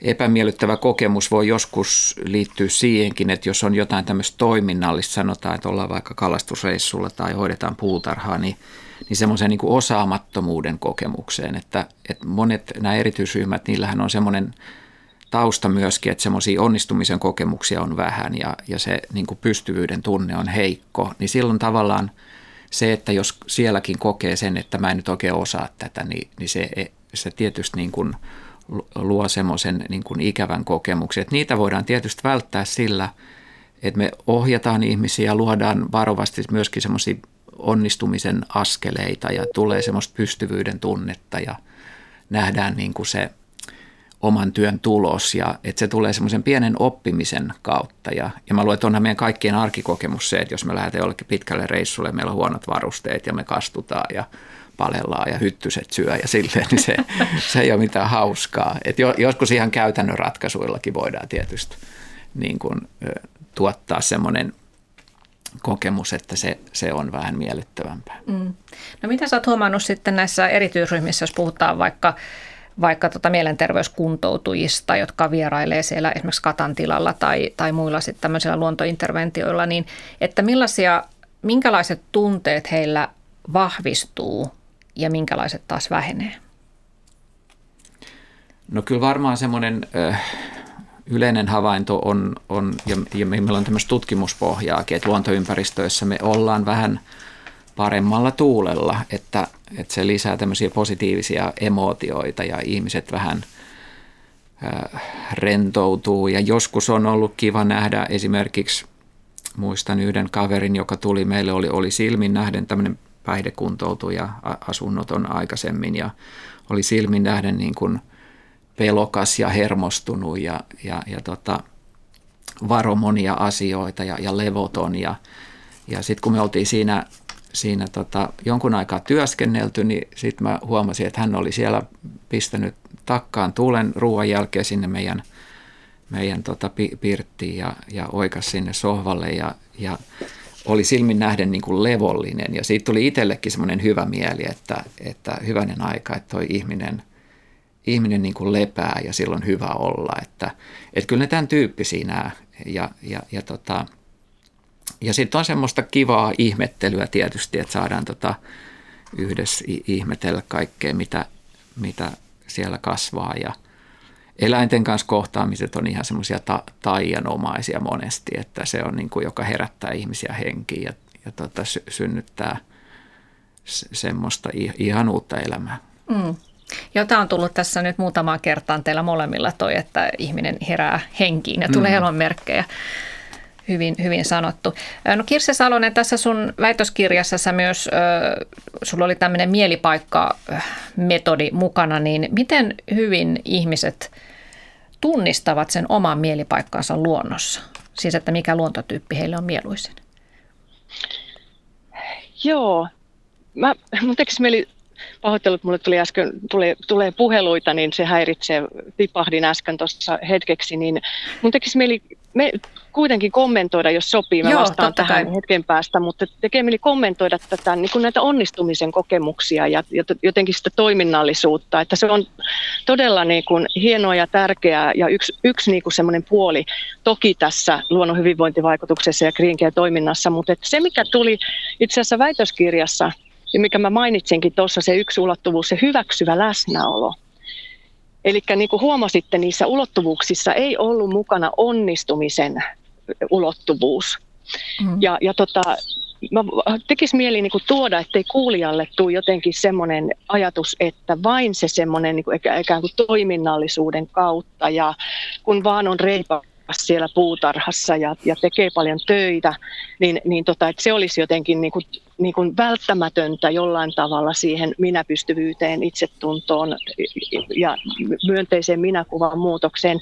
epämiellyttävä kokemus voi joskus liittyä siihenkin, että jos on jotain tämmöistä toiminnallista, sanotaan, että ollaan vaikka kalastusreissulla tai hoidetaan puutarhaa, niin – niin semmoisen niin osaamattomuuden kokemukseen, että, että monet nämä erityisryhmät, niillähän on semmoinen tausta myöskin, että semmoisia onnistumisen kokemuksia on vähän ja, ja se niin kuin pystyvyyden tunne on heikko, niin silloin tavallaan se, että jos sielläkin kokee sen, että mä en nyt oikein osaa tätä, niin, niin se, se tietysti niin kuin luo semmoisen niin kuin ikävän kokemuksen. Että niitä voidaan tietysti välttää sillä, että me ohjataan ihmisiä ja luodaan varovasti myöskin semmoisia onnistumisen askeleita ja tulee semmoista pystyvyyden tunnetta ja nähdään niin kuin se oman työn tulos ja että se tulee semmoisen pienen oppimisen kautta. Ja, ja mä luulen, että onhan meidän kaikkien arkikokemus se, että jos me lähdetään jollekin pitkälle reissulle, meillä on huonot varusteet ja me kastutaan ja palellaan ja hyttyset syö ja silleen, niin se, se ei ole mitään hauskaa. Et jo, joskus ihan käytännön ratkaisuillakin voidaan tietysti niin kuin, tuottaa semmoinen kokemus, että se, se on vähän miellyttävämpää. Mm. No mitä sä oot huomannut sitten näissä erityisryhmissä, jos puhutaan vaikka vaikka tota mielenterveyskuntoutujista, jotka vierailee siellä esimerkiksi katantilalla tai, tai muilla sitten tämmöisillä luontointerventioilla, niin että millaisia, minkälaiset tunteet heillä vahvistuu ja minkälaiset taas vähenee? No kyllä varmaan semmoinen äh, yleinen havainto on, on ja, ja meillä on tämmöistä tutkimuspohjaakin, että luontoympäristöissä me ollaan vähän paremmalla tuulella, että, että se lisää tämmöisiä positiivisia emootioita ja ihmiset vähän äh, rentoutuu. Ja joskus on ollut kiva nähdä esimerkiksi, muistan yhden kaverin, joka tuli meille, oli, oli silmin nähden tämmöinen päihdekuntoutuja asunnoton aikaisemmin ja oli silmin nähden niin kuin – pelokas ja hermostunut ja, ja, ja tota, varo monia asioita ja, ja levoton. Ja, ja sitten kun me oltiin siinä, siinä tota, jonkun aikaa työskennelty, niin sitten mä huomasin, että hän oli siellä pistänyt takkaan tuulen ruoan jälkeen sinne meidän, meidän tota, pirttiin ja, ja oikas sinne sohvalle ja, ja oli silmin nähden niin kuin levollinen ja siitä tuli itsellekin semmoinen hyvä mieli, että, että hyvänen aika, että toi ihminen – ihminen niin kuin lepää ja silloin hyvä olla. Että, että kyllä ne tämän tyyppisiä nämä. Ja, ja, ja, tota, ja sitten on semmoista kivaa ihmettelyä tietysti, että saadaan tota yhdessä ihmetellä kaikkea, mitä, mitä siellä kasvaa. Ja eläinten kanssa kohtaamiset on ihan semmoisia ta- taianomaisia monesti, että se on niin kuin, joka herättää ihmisiä henkiin ja, ja tota, sy- synnyttää semmoista ihan uutta elämää. Mm. Jota on tullut tässä nyt muutamaa kertaa teillä molemmilla toi, että ihminen herää henkiin ja tulee mm. elonmerkkejä. Hyvin, hyvin sanottu. No Kirsi Salonen, tässä sun väitöskirjassa myös, äh, sulla oli tämmöinen mielipaikka-metodi mukana, niin miten hyvin ihmiset tunnistavat sen oman mielipaikkansa luonnossa? Siis, että mikä luontotyyppi heille on mieluisin? Joo, mä, mun tekisi mieli pahoittelut, mulle tuli äsken, tulee, tulee puheluita, niin se häiritsee, tipahdin äsken tuossa hetkeksi, niin mun tekisi mieli me kuitenkin kommentoida, jos sopii, mä Joo, vastaan tähän kai. hetken päästä, mutta tekee mieli kommentoida tätä, niin kuin näitä onnistumisen kokemuksia ja jotenkin sitä toiminnallisuutta, että se on todella niin kuin hienoa ja tärkeää ja yksi, yksi niin kuin semmoinen puoli toki tässä luonnon hyvinvointivaikutuksessa ja Green toiminnassa, mutta että se mikä tuli itse asiassa väitöskirjassa ja mikä mä mainitsinkin tuossa, se yksi ulottuvuus, se hyväksyvä läsnäolo. Eli niin kuin huomasitte, niissä ulottuvuuksissa ei ollut mukana onnistumisen ulottuvuus. Mm. Ja, ja tota, mä tekisi mieli niin kuin tuoda, ettei kuulijalle tule jotenkin semmoinen ajatus, että vain se semmoinen niin kuin ikään kuin toiminnallisuuden kautta ja kun vaan on reipa siellä puutarhassa ja, ja tekee paljon töitä, niin, niin tota, että se olisi jotenkin niin kuin, niin kuin välttämätöntä jollain tavalla siihen minäpystyvyyteen, itsetuntoon ja myönteiseen minäkuvan muutokseen,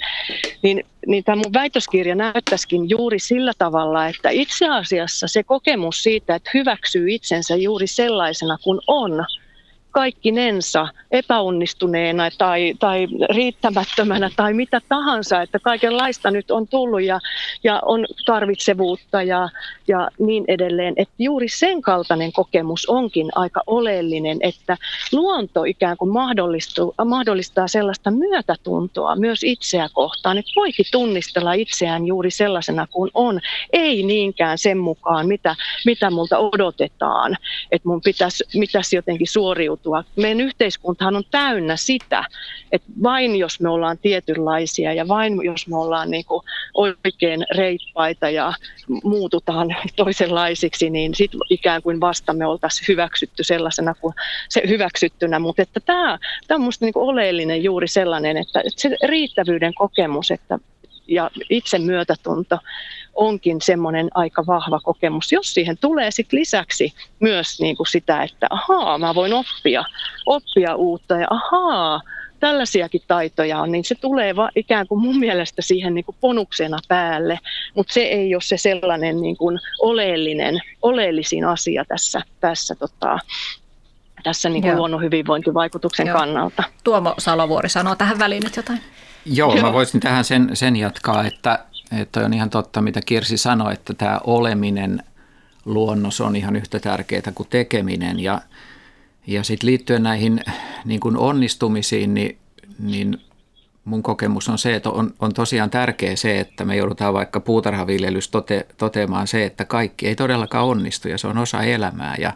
niin, niin tämä mun väitöskirja näyttäisikin juuri sillä tavalla, että itse asiassa se kokemus siitä, että hyväksyy itsensä juuri sellaisena kuin on, kaikkinensa epäonnistuneena tai, tai riittämättömänä tai mitä tahansa, että kaikenlaista nyt on tullut ja, ja on tarvitsevuutta ja, ja niin edelleen. Että juuri sen kaltainen kokemus onkin aika oleellinen, että luonto ikään kuin mahdollistaa sellaista myötätuntoa myös itseä kohtaan, että voikin tunnistella itseään juuri sellaisena kuin on, ei niinkään sen mukaan, mitä, mitä multa odotetaan, että mun pitäisi, pitäisi jotenkin suoriutua muuttua. Meidän yhteiskuntahan on täynnä sitä, että vain jos me ollaan tietynlaisia ja vain jos me ollaan niin kuin oikein reippaita ja muututaan toisenlaisiksi, niin sitten ikään kuin vasta me oltaisiin hyväksytty sellaisena kuin se hyväksyttynä. Mutta että tämä, tämä on minusta niin oleellinen juuri sellainen, että, että se riittävyyden kokemus, että ja itse myötätunto onkin semmoinen aika vahva kokemus, jos siihen tulee sit lisäksi myös niin kuin sitä, että ahaa, mä voin oppia, oppia uutta ja ahaa, tällaisiakin taitoja on, niin se tulee va, ikään kuin mun mielestä siihen niin kuin ponuksena päälle, mutta se ei ole se sellainen niin kuin oleellinen, oleellisin asia tässä, tässä tota, tässä niin kuin luonnon hyvinvointivaikutuksen Joo. kannalta. Tuomo Salovuori sanoo tähän väliin nyt jotain. Joo, mä voisin tähän sen, sen jatkaa, että, että on ihan totta, mitä Kirsi sanoi, että tämä oleminen luonnos on ihan yhtä tärkeää kuin tekeminen. Ja, ja sitten liittyen näihin niin kuin onnistumisiin, niin, niin mun kokemus on se, että on, on tosiaan tärkeää se, että me joudutaan vaikka puutarhaviljelys tote, toteamaan se, että kaikki ei todellakaan onnistu ja se on osa elämää ja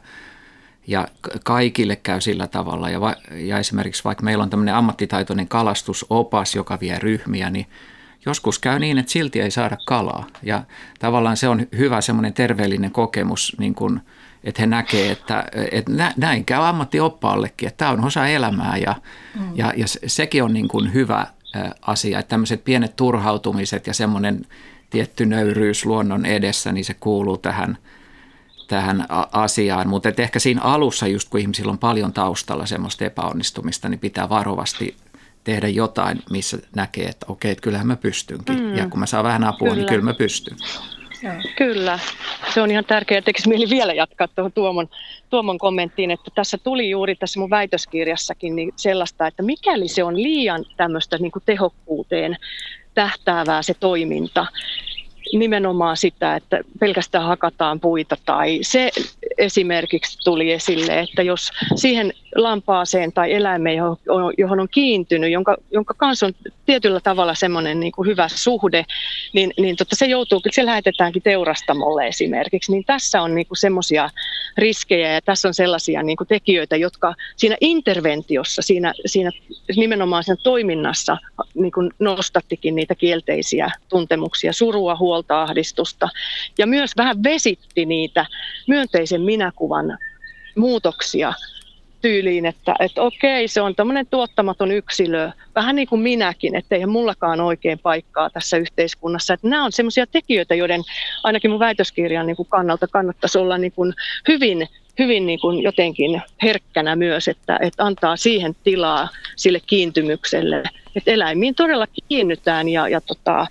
ja kaikille käy sillä tavalla. Ja, va, ja esimerkiksi vaikka meillä on tämmöinen ammattitaitoinen kalastusopas, joka vie ryhmiä, niin joskus käy niin, että silti ei saada kalaa. Ja tavallaan se on hyvä semmoinen terveellinen kokemus, niin kuin, että he näkee, että, että näin käy ammattioppaallekin, että tämä on osa elämää ja, mm. ja, ja sekin on niin kuin hyvä asia, että tämmöiset pienet turhautumiset ja semmoinen tietty nöyryys luonnon edessä, niin se kuuluu tähän – tähän asiaan, mutta ehkä siinä alussa, just kun ihmisillä on paljon taustalla semmoista epäonnistumista, niin pitää varovasti tehdä jotain, missä näkee, että okei, että kyllähän mä pystynkin. Mm. Ja kun mä saan vähän apua, niin kyllä. niin kyllä mä pystyn. Joo. Kyllä, se on ihan tärkeää. Tekisi mieli vielä jatkaa tuohon Tuomon, Tuomon kommenttiin, että tässä tuli juuri tässä mun väitöskirjassakin niin sellaista, että mikäli se on liian tämmöistä niin kuin tehokkuuteen tähtäävää se toiminta, nimenomaan sitä, että pelkästään hakataan puita tai se esimerkiksi tuli esille, että jos siihen lampaaseen tai eläimeen, johon on kiintynyt, jonka, jonka kanssa on tietyllä tavalla semmoinen niin kuin hyvä suhde, niin, niin totta se joutuu, se lähetetäänkin teurastamolle esimerkiksi, niin tässä on niin semmoisia riskejä ja tässä on sellaisia niin kuin tekijöitä, jotka siinä interventiossa, siinä, siinä nimenomaan sen toiminnassa niin kuin nostattikin niitä kielteisiä tuntemuksia, surua, huolta, ahdistusta. Ja myös vähän vesitti niitä myönteisen minäkuvan muutoksia tyyliin, että, että okei, se on tämmöinen tuottamaton yksilö, vähän niin kuin minäkin, että eihän mullakaan oikein paikkaa tässä yhteiskunnassa. Että nämä on semmoisia tekijöitä, joiden ainakin mun väitöskirjan niin kuin kannalta kannattaisi olla niin kuin hyvin hyvin niin kuin jotenkin herkkänä myös, että, että antaa siihen tilaa sille kiintymykselle. Että eläimiin todella kiinnytään ja, ja tota,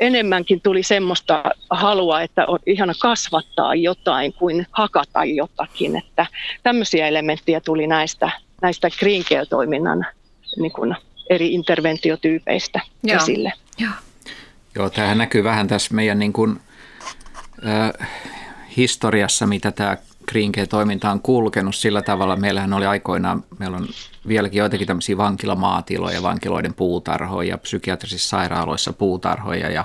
enemmänkin tuli semmoista halua, että on ihana kasvattaa jotain kuin hakata jotakin. Että tämmöisiä elementtejä tuli näistä, näistä green care-toiminnan niin kuin eri interventiotyypeistä Joo. esille. Joo. Joo, tämähän näkyy vähän tässä meidän niin kuin, äh, historiassa, mitä tämä Green toiminta on kulkenut sillä tavalla. Meillähän oli aikoinaan, meillä on vieläkin joitakin tämmöisiä vankilamaatiloja, vankiloiden puutarhoja, psykiatrisissa sairaaloissa puutarhoja. Ja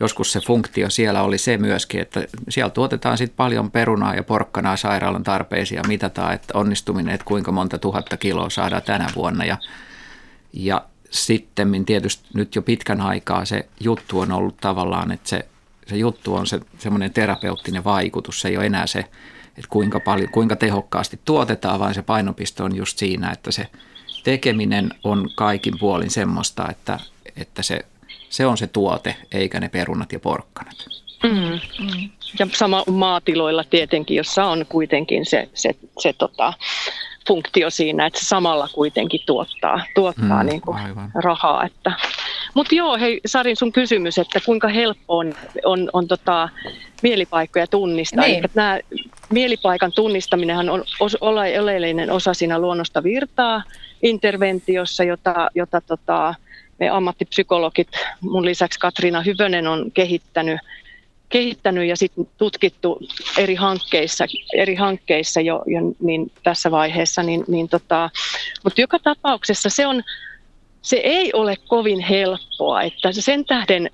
joskus se funktio siellä oli se myöskin, että siellä tuotetaan sitten paljon perunaa ja porkkanaa sairaalan tarpeisiin ja mitataan, että onnistuminen, että kuinka monta tuhatta kiloa saadaan tänä vuonna. Ja, ja sitten tietysti nyt jo pitkän aikaa se juttu on ollut tavallaan, että se, se juttu on se semmoinen terapeuttinen vaikutus, se ei ole enää se että kuinka, paljon, kuinka tehokkaasti tuotetaan, vaan se painopiste on just siinä, että se tekeminen on kaikin puolin semmoista, että, että se se on se tuote, eikä ne perunat ja porkkanat. Mm. Mm. Ja sama maatiloilla tietenkin, jossa on kuitenkin se, se, se tota, funktio siinä, että se samalla kuitenkin tuottaa, tuottaa mm, niin kuin rahaa. Että. Mutta joo, hei Sarin sun kysymys, että kuinka helppo on, on, on tota, mielipaikkoja tunnistaa. Niin. Nämä mielipaikan tunnistaminen on oleellinen osa siinä luonnosta virtaa interventiossa, jota, jota tota, me ammattipsykologit, mun lisäksi Katriina Hyvönen on kehittänyt kehittänyt ja sitten tutkittu eri hankkeissa, eri hankkeissa jo, jo niin tässä vaiheessa, niin, niin tota, mutta joka tapauksessa se, on, se ei ole kovin helppoa, että sen tähden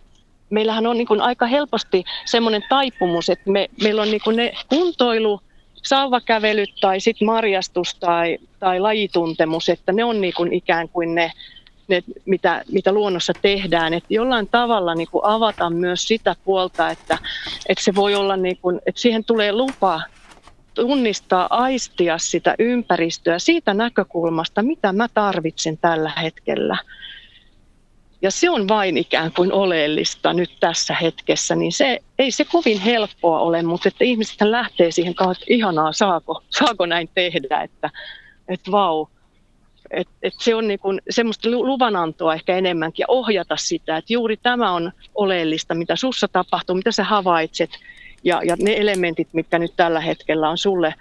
meillähän on niin kuin aika helposti semmoinen taipumus, että me, meillä on niin kuin ne kuntoilu, sauvakävelyt tai sitten marjastus tai, tai lajituntemus, että ne on niin kuin ikään kuin ne ne, mitä, mitä luonnossa tehdään, että jollain tavalla niin kuin avata myös sitä puolta, että, että se voi olla, niin kuin, että siihen tulee lupa tunnistaa, aistia sitä ympäristöä siitä näkökulmasta, mitä mä tarvitsen tällä hetkellä. Ja se on vain ikään kuin oleellista nyt tässä hetkessä, niin se ei se kovin helppoa ole, mutta että ihmiset lähtee siihen kautta, että ihanaa, saako, saako näin tehdä, että, että vau, et, et se on niin semmoista luvanantoa ehkä enemmänkin ja ohjata sitä, että juuri tämä on oleellista, mitä sussa tapahtuu, mitä sä havaitset ja, ja ne elementit, mitkä nyt tällä hetkellä on sulle,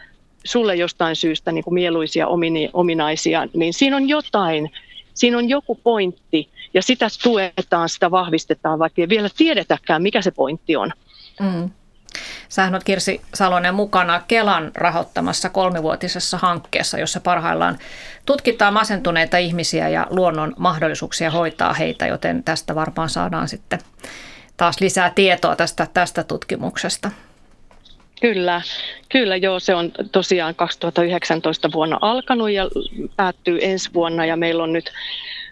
sulle jostain syystä niin kuin mieluisia omini, ominaisia, niin siinä on jotain, siinä on joku pointti ja sitä tuetaan, sitä vahvistetaan, vaikka ei vielä tiedetäkään, mikä se pointti on. Mm. Sähän olet Kirsi Salonen mukana Kelan rahoittamassa kolmivuotisessa hankkeessa, jossa parhaillaan tutkitaan masentuneita ihmisiä ja luonnon mahdollisuuksia hoitaa heitä, joten tästä varmaan saadaan sitten taas lisää tietoa tästä, tästä tutkimuksesta. Kyllä, kyllä joo, se on tosiaan 2019 vuonna alkanut ja päättyy ensi vuonna ja meillä on nyt,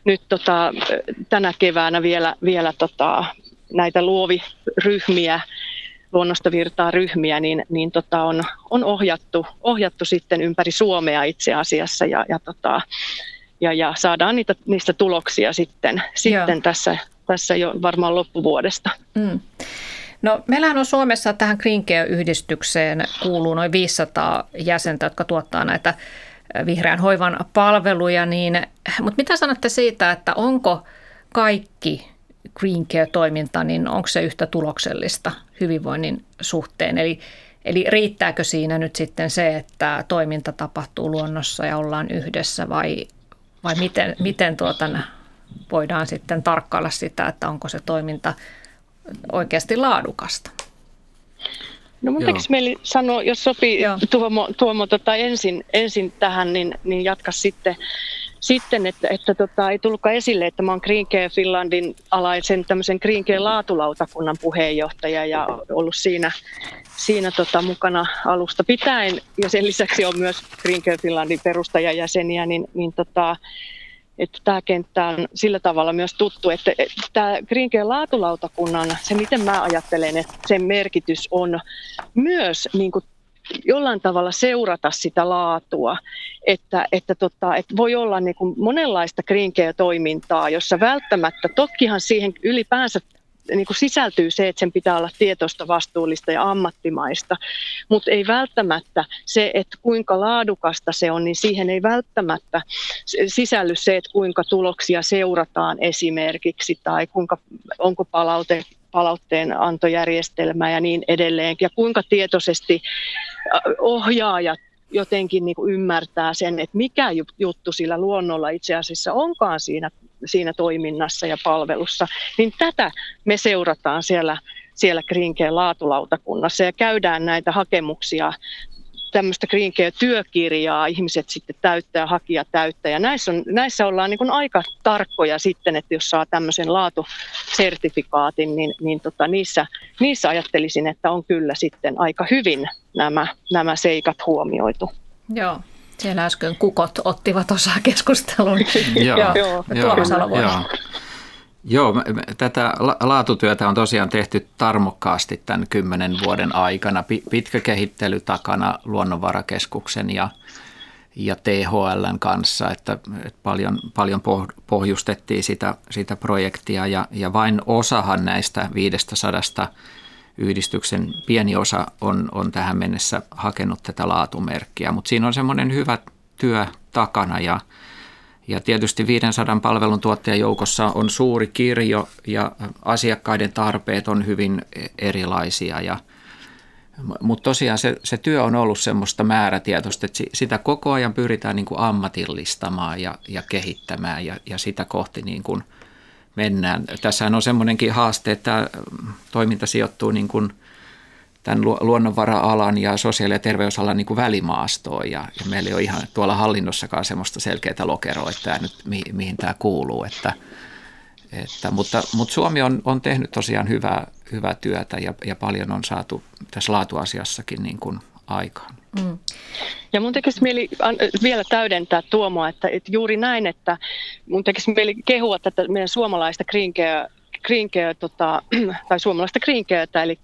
nyt tota, tänä keväänä vielä, vielä tota, näitä luoviryhmiä luonnosta virtaa ryhmiä, niin, niin tota on, on ohjattu, ohjattu sitten ympäri Suomea itse asiassa ja, ja, tota, ja, ja saadaan niitä, niistä tuloksia sitten, sitten tässä, tässä jo varmaan loppuvuodesta. Mm. No, meillähän on Suomessa tähän Green Care-yhdistykseen kuuluu noin 500 jäsentä, jotka tuottaa näitä vihreän hoivan palveluja, niin, mutta mitä sanotte siitä, että onko kaikki Green Care-toiminta, niin onko se yhtä tuloksellista hyvinvoinnin suhteen? Eli, eli riittääkö siinä nyt sitten se, että toiminta tapahtuu luonnossa ja ollaan yhdessä vai, vai miten, miten tuota, voidaan sitten tarkkailla sitä, että onko se toiminta oikeasti laadukasta? No mun tekisi mieli sanoa, jos sopii Joo. Tuomo, Tuomo tota ensin, ensin tähän, niin, niin jatka sitten sitten, että, että tota, ei tullutkaan esille, että mä oon Green Care Finlandin alaisen tämmöisen Green Care laatulautakunnan puheenjohtaja ja ollut siinä, siinä tota, mukana alusta pitäen. Ja sen lisäksi on myös Green Care Finlandin perustajajäseniä, niin, niin tota, että tämä kenttä on sillä tavalla myös tuttu, että tämä Green Care laatulautakunnan, se miten mä ajattelen, että sen merkitys on myös niin kuin jollain tavalla seurata sitä laatua, että, että, tota, että voi olla niin kuin monenlaista green toimintaa jossa välttämättä, tokihan siihen ylipäänsä niin kuin sisältyy se, että sen pitää olla tietoista, vastuullista ja ammattimaista, mutta ei välttämättä se, että kuinka laadukasta se on, niin siihen ei välttämättä sisälly se, että kuinka tuloksia seurataan esimerkiksi tai kuinka, onko palaute palautteen antojärjestelmää ja niin edelleen, ja kuinka tietoisesti ohjaajat jotenkin niin kuin ymmärtää sen, että mikä juttu sillä luonnolla itse asiassa onkaan siinä, siinä toiminnassa ja palvelussa, niin tätä me seurataan siellä, siellä Green laatulautakunnassa ja käydään näitä hakemuksia tämmöistä Green Care-työkirjaa ihmiset sitten täyttää, hakija täyttää. Ja näissä, on, näissä ollaan niin aika tarkkoja sitten, että jos saa tämmöisen laatusertifikaatin, niin, niin tota, niissä, niissä ajattelisin, että on kyllä sitten aika hyvin nämä, nämä seikat huomioitu. Joo. Siellä äsken kukot ottivat osaa keskusteluun. joo, joo. joo. Tuomas joo. Joo, tätä laatutyötä on tosiaan tehty tarmokkaasti tämän kymmenen vuoden aikana. Pitkä kehittely takana Luonnonvarakeskuksen ja, ja THLn kanssa, että, että paljon, paljon pohjustettiin sitä, sitä projektia ja, ja vain osahan näistä 500 yhdistyksen pieni osa on, on tähän mennessä hakenut tätä laatumerkkiä, mutta siinä on semmoinen hyvä työ takana ja, ja tietysti 500 palveluntuottajan joukossa on suuri kirjo ja asiakkaiden tarpeet on hyvin erilaisia ja – mutta tosiaan se, se työ on ollut semmoista määrätietoista, että sitä koko ajan pyritään niin kuin ammatillistamaan ja, ja kehittämään ja, ja sitä kohti niin kuin mennään. Tässähän on semmoinenkin haaste, että toiminta sijoittuu niin kuin tämän luonnonvara-alan ja sosiaali- ja terveysalan niin kuin välimaastoon ja, ja meillä ei ole ihan tuolla hallinnossakaan semmoista selkeää lokeroa, että nyt, mihin, mihin tämä kuuluu, että – että, mutta, mutta Suomi on, on tehnyt tosiaan hyvää, hyvää työtä ja, ja paljon on saatu tässä laatuasiassakin niin kuin aikaan. Mm. Ja mun tekisi mieli vielä täydentää Tuomoa, että, että juuri näin, että mun tekisi mieli kehua tätä meidän suomalaista green care, green care, tota, tai suomalaista green careta, eli,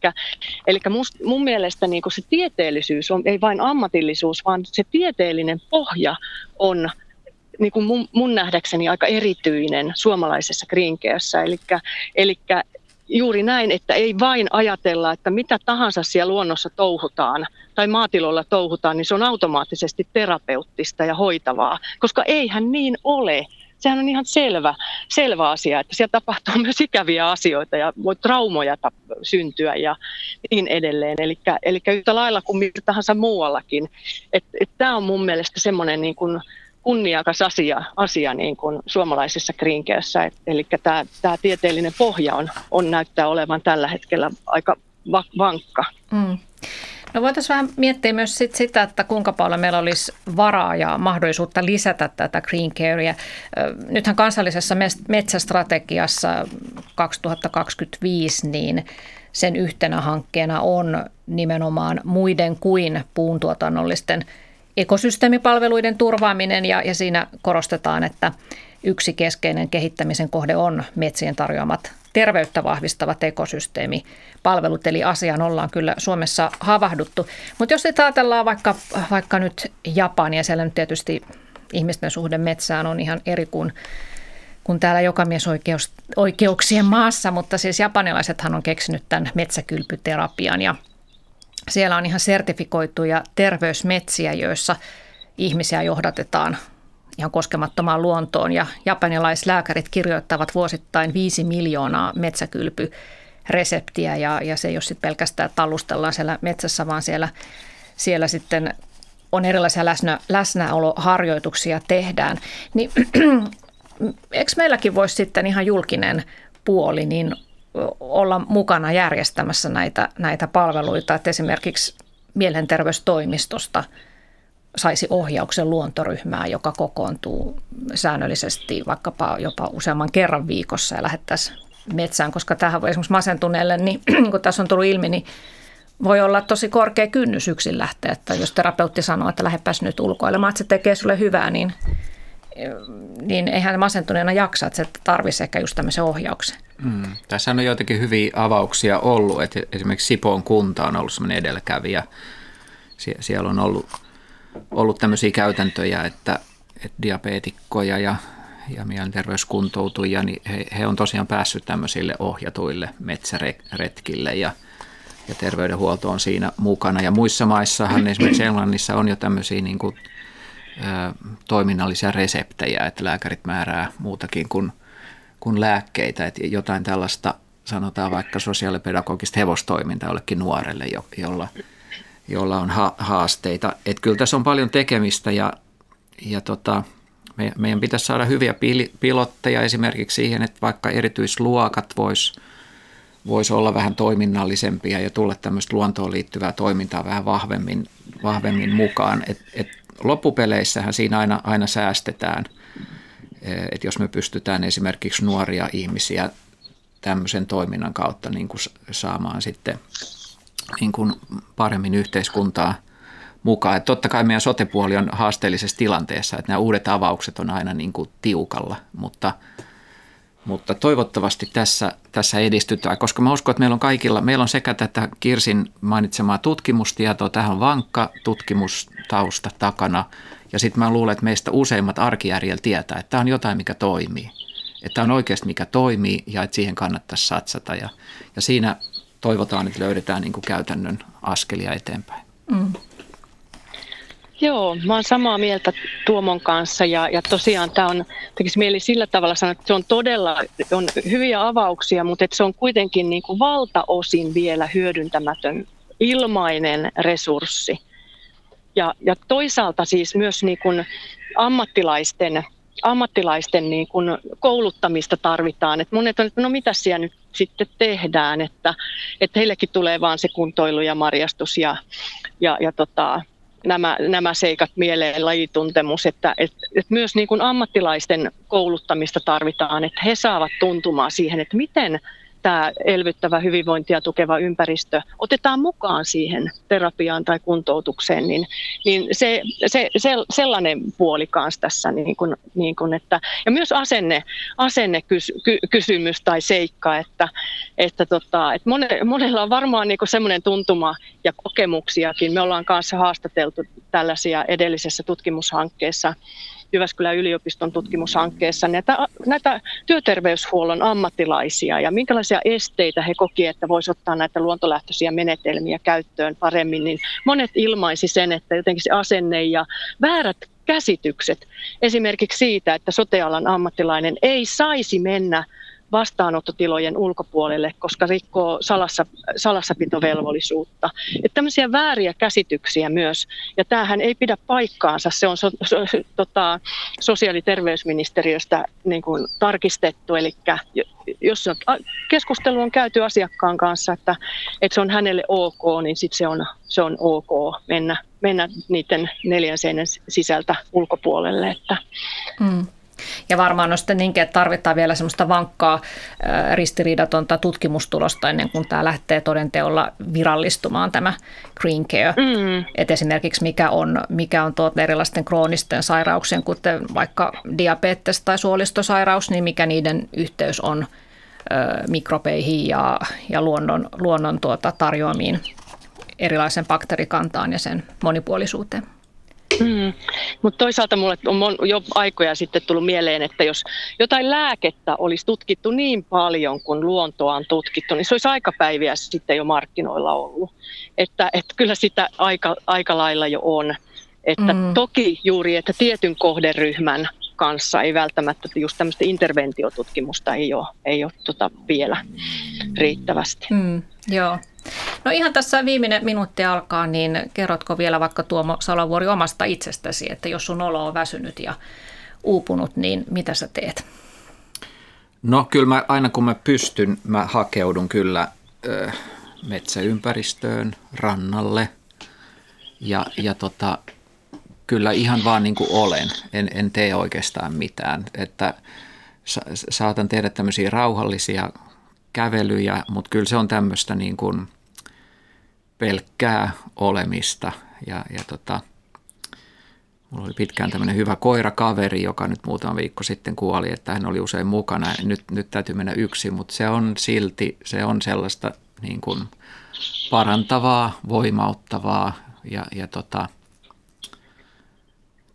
eli must, mun mielestä niin se tieteellisyys on ei vain ammatillisuus, vaan se tieteellinen pohja on niin kuin mun, mun nähdäkseni aika erityinen suomalaisessa grinkeössä. Eli juuri näin, että ei vain ajatella, että mitä tahansa siellä luonnossa touhutaan tai maatiloilla touhutaan, niin se on automaattisesti terapeuttista ja hoitavaa, koska eihän niin ole. Sehän on ihan selvä, selvä asia, että siellä tapahtuu myös ikäviä asioita ja voi traumoja syntyä ja niin edelleen. Eli yhtä lailla kuin mitä tahansa muuallakin. Tämä on mun mielestä semmoinen niin kuin, kunniakas asia, asia niin kuin suomalaisessa krinkeessä. Eli tämä, tämä tieteellinen pohja on, on näyttää olevan tällä hetkellä aika va- vankka. Mm. No voitaisiin vähän miettiä myös sit sitä, että kuinka paljon meillä olisi varaa ja mahdollisuutta lisätä tätä green carea. Nythän kansallisessa metsästrategiassa 2025 niin sen yhtenä hankkeena on nimenomaan muiden kuin puuntuotannollisten ekosysteemipalveluiden turvaaminen ja, ja siinä korostetaan, että yksi keskeinen kehittämisen kohde on metsien tarjoamat terveyttä vahvistavat ekosysteemipalvelut, eli asiaan ollaan kyllä Suomessa havahduttu. Mutta jos sitten ajatellaan vaikka, vaikka nyt Japania, siellä nyt tietysti ihmisten suhde metsään on ihan eri kuin kuin täällä jokamiesoikeuksien maassa, mutta siis japanilaisethan on keksinyt tämän metsäkylpyterapian ja – siellä on ihan sertifikoituja terveysmetsiä, joissa ihmisiä johdatetaan ihan koskemattomaan luontoon. Ja japanilaislääkärit kirjoittavat vuosittain 5 miljoonaa metsäkylpyreseptiä ja, ja se ei ole pelkästään tallustellaan siellä metsässä, vaan siellä, siellä sitten on erilaisia läsnä, läsnäoloharjoituksia tehdään. Niin eikö meilläkin voisi sitten ihan julkinen puoli niin olla mukana järjestämässä näitä, näitä palveluita, että esimerkiksi mielenterveystoimistosta saisi ohjauksen luontoryhmää, joka kokoontuu säännöllisesti vaikkapa jopa useamman kerran viikossa ja lähettäisiin metsään, koska tähän voi esimerkiksi masentuneelle, niin, niin kuin tässä on tullut ilmi, niin voi olla tosi korkea kynnys yksin lähteä, että jos terapeutti sanoo, että lähdepäs nyt ulkoilemaan, että se tekee sulle hyvää, niin, niin eihän masentuneena jaksa, että se tarvitsisi ehkä just tämmöisen ohjauksen. Mm. Tässä on joitakin hyviä avauksia ollut, että esimerkiksi Sipoon kunta on ollut sellainen edelläkävijä. Sie- siellä on ollut, ollut tämmöisiä käytäntöjä, että, että diabeetikkoja ja, ja mielenterveyskuntoutujia, niin he, he on tosiaan päässyt tämmöisille ohjatuille metsäretkille ja, ja terveydenhuolto on siinä mukana. Ja muissa maissahan, esimerkiksi Englannissa on jo tämmöisiä niin kuin, toiminnallisia reseptejä, että lääkärit määrää muutakin kuin kuin lääkkeitä, että jotain tällaista sanotaan vaikka sosiaalipedagogista hevostoimintaa jollekin nuorelle, jolla, jolla on haasteita. Että kyllä tässä on paljon tekemistä ja, ja tota, me, meidän pitäisi saada hyviä pilotteja esimerkiksi siihen, että vaikka erityisluokat vois vois olla vähän toiminnallisempia ja tulla tämmöistä luontoon liittyvää toimintaa vähän vahvemmin, vahvemmin mukaan. Et, et loppupeleissähän siinä aina, aina säästetään – että jos me pystytään esimerkiksi nuoria ihmisiä tämmöisen toiminnan kautta niin kuin saamaan sitten niin kuin paremmin yhteiskuntaa mukaan. Että totta kai meidän sotepuoli on haasteellisessa tilanteessa, että nämä uudet avaukset on aina niin kuin tiukalla, mutta, mutta toivottavasti tässä, tässä edistytään, koska mä uskon, että meillä on kaikilla, meillä on sekä tätä Kirsin mainitsemaa tutkimustietoa, tähän vankka tutkimustausta takana, ja sitten mä luulen, että meistä useimmat arkijärjellä tietää, että tämä on jotain, mikä toimii. Että on oikeasti mikä toimii ja että siihen kannattaisi satsata. Ja, ja siinä toivotaan, että löydetään niin kuin käytännön askelia eteenpäin. Mm. Joo, mä oon samaa mieltä Tuomon kanssa ja, ja tosiaan tämä on, tekisi mieli sillä tavalla sanoa, että se on todella, on hyviä avauksia, mutta että se on kuitenkin niin kuin valtaosin vielä hyödyntämätön ilmainen resurssi. Ja, ja toisaalta siis myös niin kuin ammattilaisten, ammattilaisten niin kuin kouluttamista tarvitaan. Et monet on, että no mitä siellä nyt sitten tehdään, että, että heillekin tulee vaan se kuntoilu ja marjastus ja, ja, ja tota, nämä, nämä seikat mieleen, lajituntemus, että, että, että myös niin kuin ammattilaisten kouluttamista tarvitaan, että he saavat tuntumaan siihen, että miten tämä elvyttävä hyvinvointia tukeva ympäristö otetaan mukaan siihen terapiaan tai kuntoutukseen, niin, niin se, se, se, sellainen puoli kanssa tässä, niin kuin, niin kuin, että, ja myös asenne, asenne kys, ky, tai seikka, että, että, tota, että mone, monella on varmaan niin semmoinen tuntuma ja kokemuksiakin. Me ollaan kanssa haastateltu tällaisia edellisessä tutkimushankkeessa Jyväskylän yliopiston tutkimushankkeessa näitä, näitä työterveyshuollon ammattilaisia ja minkälaisia esteitä he koki, että voisi ottaa näitä luontolähtöisiä menetelmiä käyttöön paremmin, niin monet ilmaisi sen, että jotenkin se asenne ja väärät käsitykset esimerkiksi siitä, että sotealan ammattilainen ei saisi mennä vastaanottotilojen ulkopuolelle, koska rikkoo salassa, salassapitovelvollisuutta. Että tämmöisiä vääriä käsityksiä myös, ja tämähän ei pidä paikkaansa, se on so, so, tota, sosiaali- ja terveysministeriöstä niin kuin tarkistettu, eli jos keskustelu on käyty asiakkaan kanssa, että, että se on hänelle ok, niin sitten se on, se on ok mennä, mennä niiden neljän seinän sisältä ulkopuolelle. Että, mm. Ja varmaan on sitten niinkin, että tarvitaan vielä semmoista vankkaa ristiriidatonta tutkimustulosta ennen kuin tämä lähtee todenteolla virallistumaan tämä Green Care. Mm. Että esimerkiksi mikä on, mikä on tuota erilaisten kroonisten sairauksien, kuten vaikka diabetes tai suolistosairaus, niin mikä niiden yhteys on mikrobeihin ja, ja luonnon, luonnon tuota tarjoamiin erilaisen bakterikantaan ja sen monipuolisuuteen. Mm. Mutta toisaalta mulle on jo aikoja sitten tullut mieleen, että jos jotain lääkettä olisi tutkittu niin paljon kuin luontoa on tutkittu, niin se olisi aikapäiviä sitten jo markkinoilla ollut. Että, että kyllä sitä aika, aika lailla jo on. Että mm. Toki juuri, että tietyn kohderyhmän kanssa ei välttämättä just tämmöistä interventiotutkimusta ei ole, ei ole tota vielä riittävästi. Mm, joo. No ihan tässä viimeinen minuutti alkaa, niin kerrotko vielä vaikka Tuomo Salovuori omasta itsestäsi, että jos sun olo on väsynyt ja uupunut, niin mitä sä teet? No kyllä mä, aina kun mä pystyn, mä hakeudun kyllä ö, metsäympäristöön, rannalle. Ja, ja tota, kyllä ihan vaan niin kuin olen, en, en tee oikeastaan mitään, että sa, saatan tehdä tämmöisiä rauhallisia kävelyjä, mutta kyllä se on tämmöistä niin kuin – pelkkää olemista. Ja, ja tota, mulla oli pitkään tämmöinen hyvä koirakaveri, joka nyt muutama viikko sitten kuoli, että hän oli usein mukana. Nyt, nyt täytyy mennä yksin, mutta se on silti, se on sellaista niin kuin parantavaa, voimauttavaa ja, ja tota,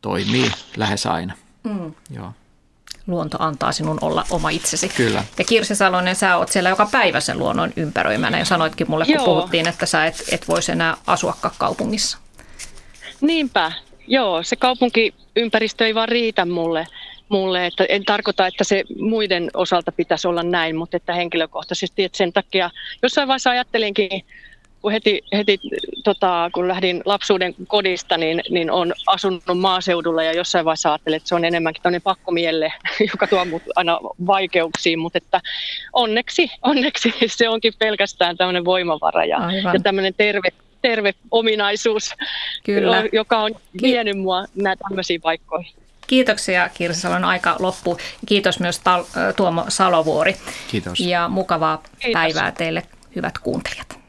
toimii lähes aina. Mm. Joo luonto antaa sinun olla oma itsesi. Kyllä. Ja Kirsi Salonen, sä oot siellä joka päivä sen luonnon ympäröimänä ja sanoitkin mulle, kun Joo. puhuttiin, että sä et, et voisi enää asua kaupungissa. Niinpä, Joo, se kaupunkiympäristö ei vaan riitä mulle, mulle että en tarkoita, että se muiden osalta pitäisi olla näin, mutta että henkilökohtaisesti, että sen takia jossain vaiheessa ajattelinkin kun heti, heti tota, kun lähdin lapsuuden kodista, niin, niin on asunut maaseudulla ja jossain vaiheessa ajattelin, että se on enemmänkin tämmöinen pakkomielle, joka tuo mut aina vaikeuksiin, mutta että onneksi, onneksi se onkin pelkästään tämmöinen voimavara ja, ja tämmöinen terve, terve ominaisuus, Kyllä. joka on vienyt mua näitä tämmöisiin paikkoihin. Kiitoksia Kirsi Salon aika loppu. Kiitos myös Tuomo Salovuori. Kiitos. Ja mukavaa Kiitos. päivää teille hyvät kuuntelijat.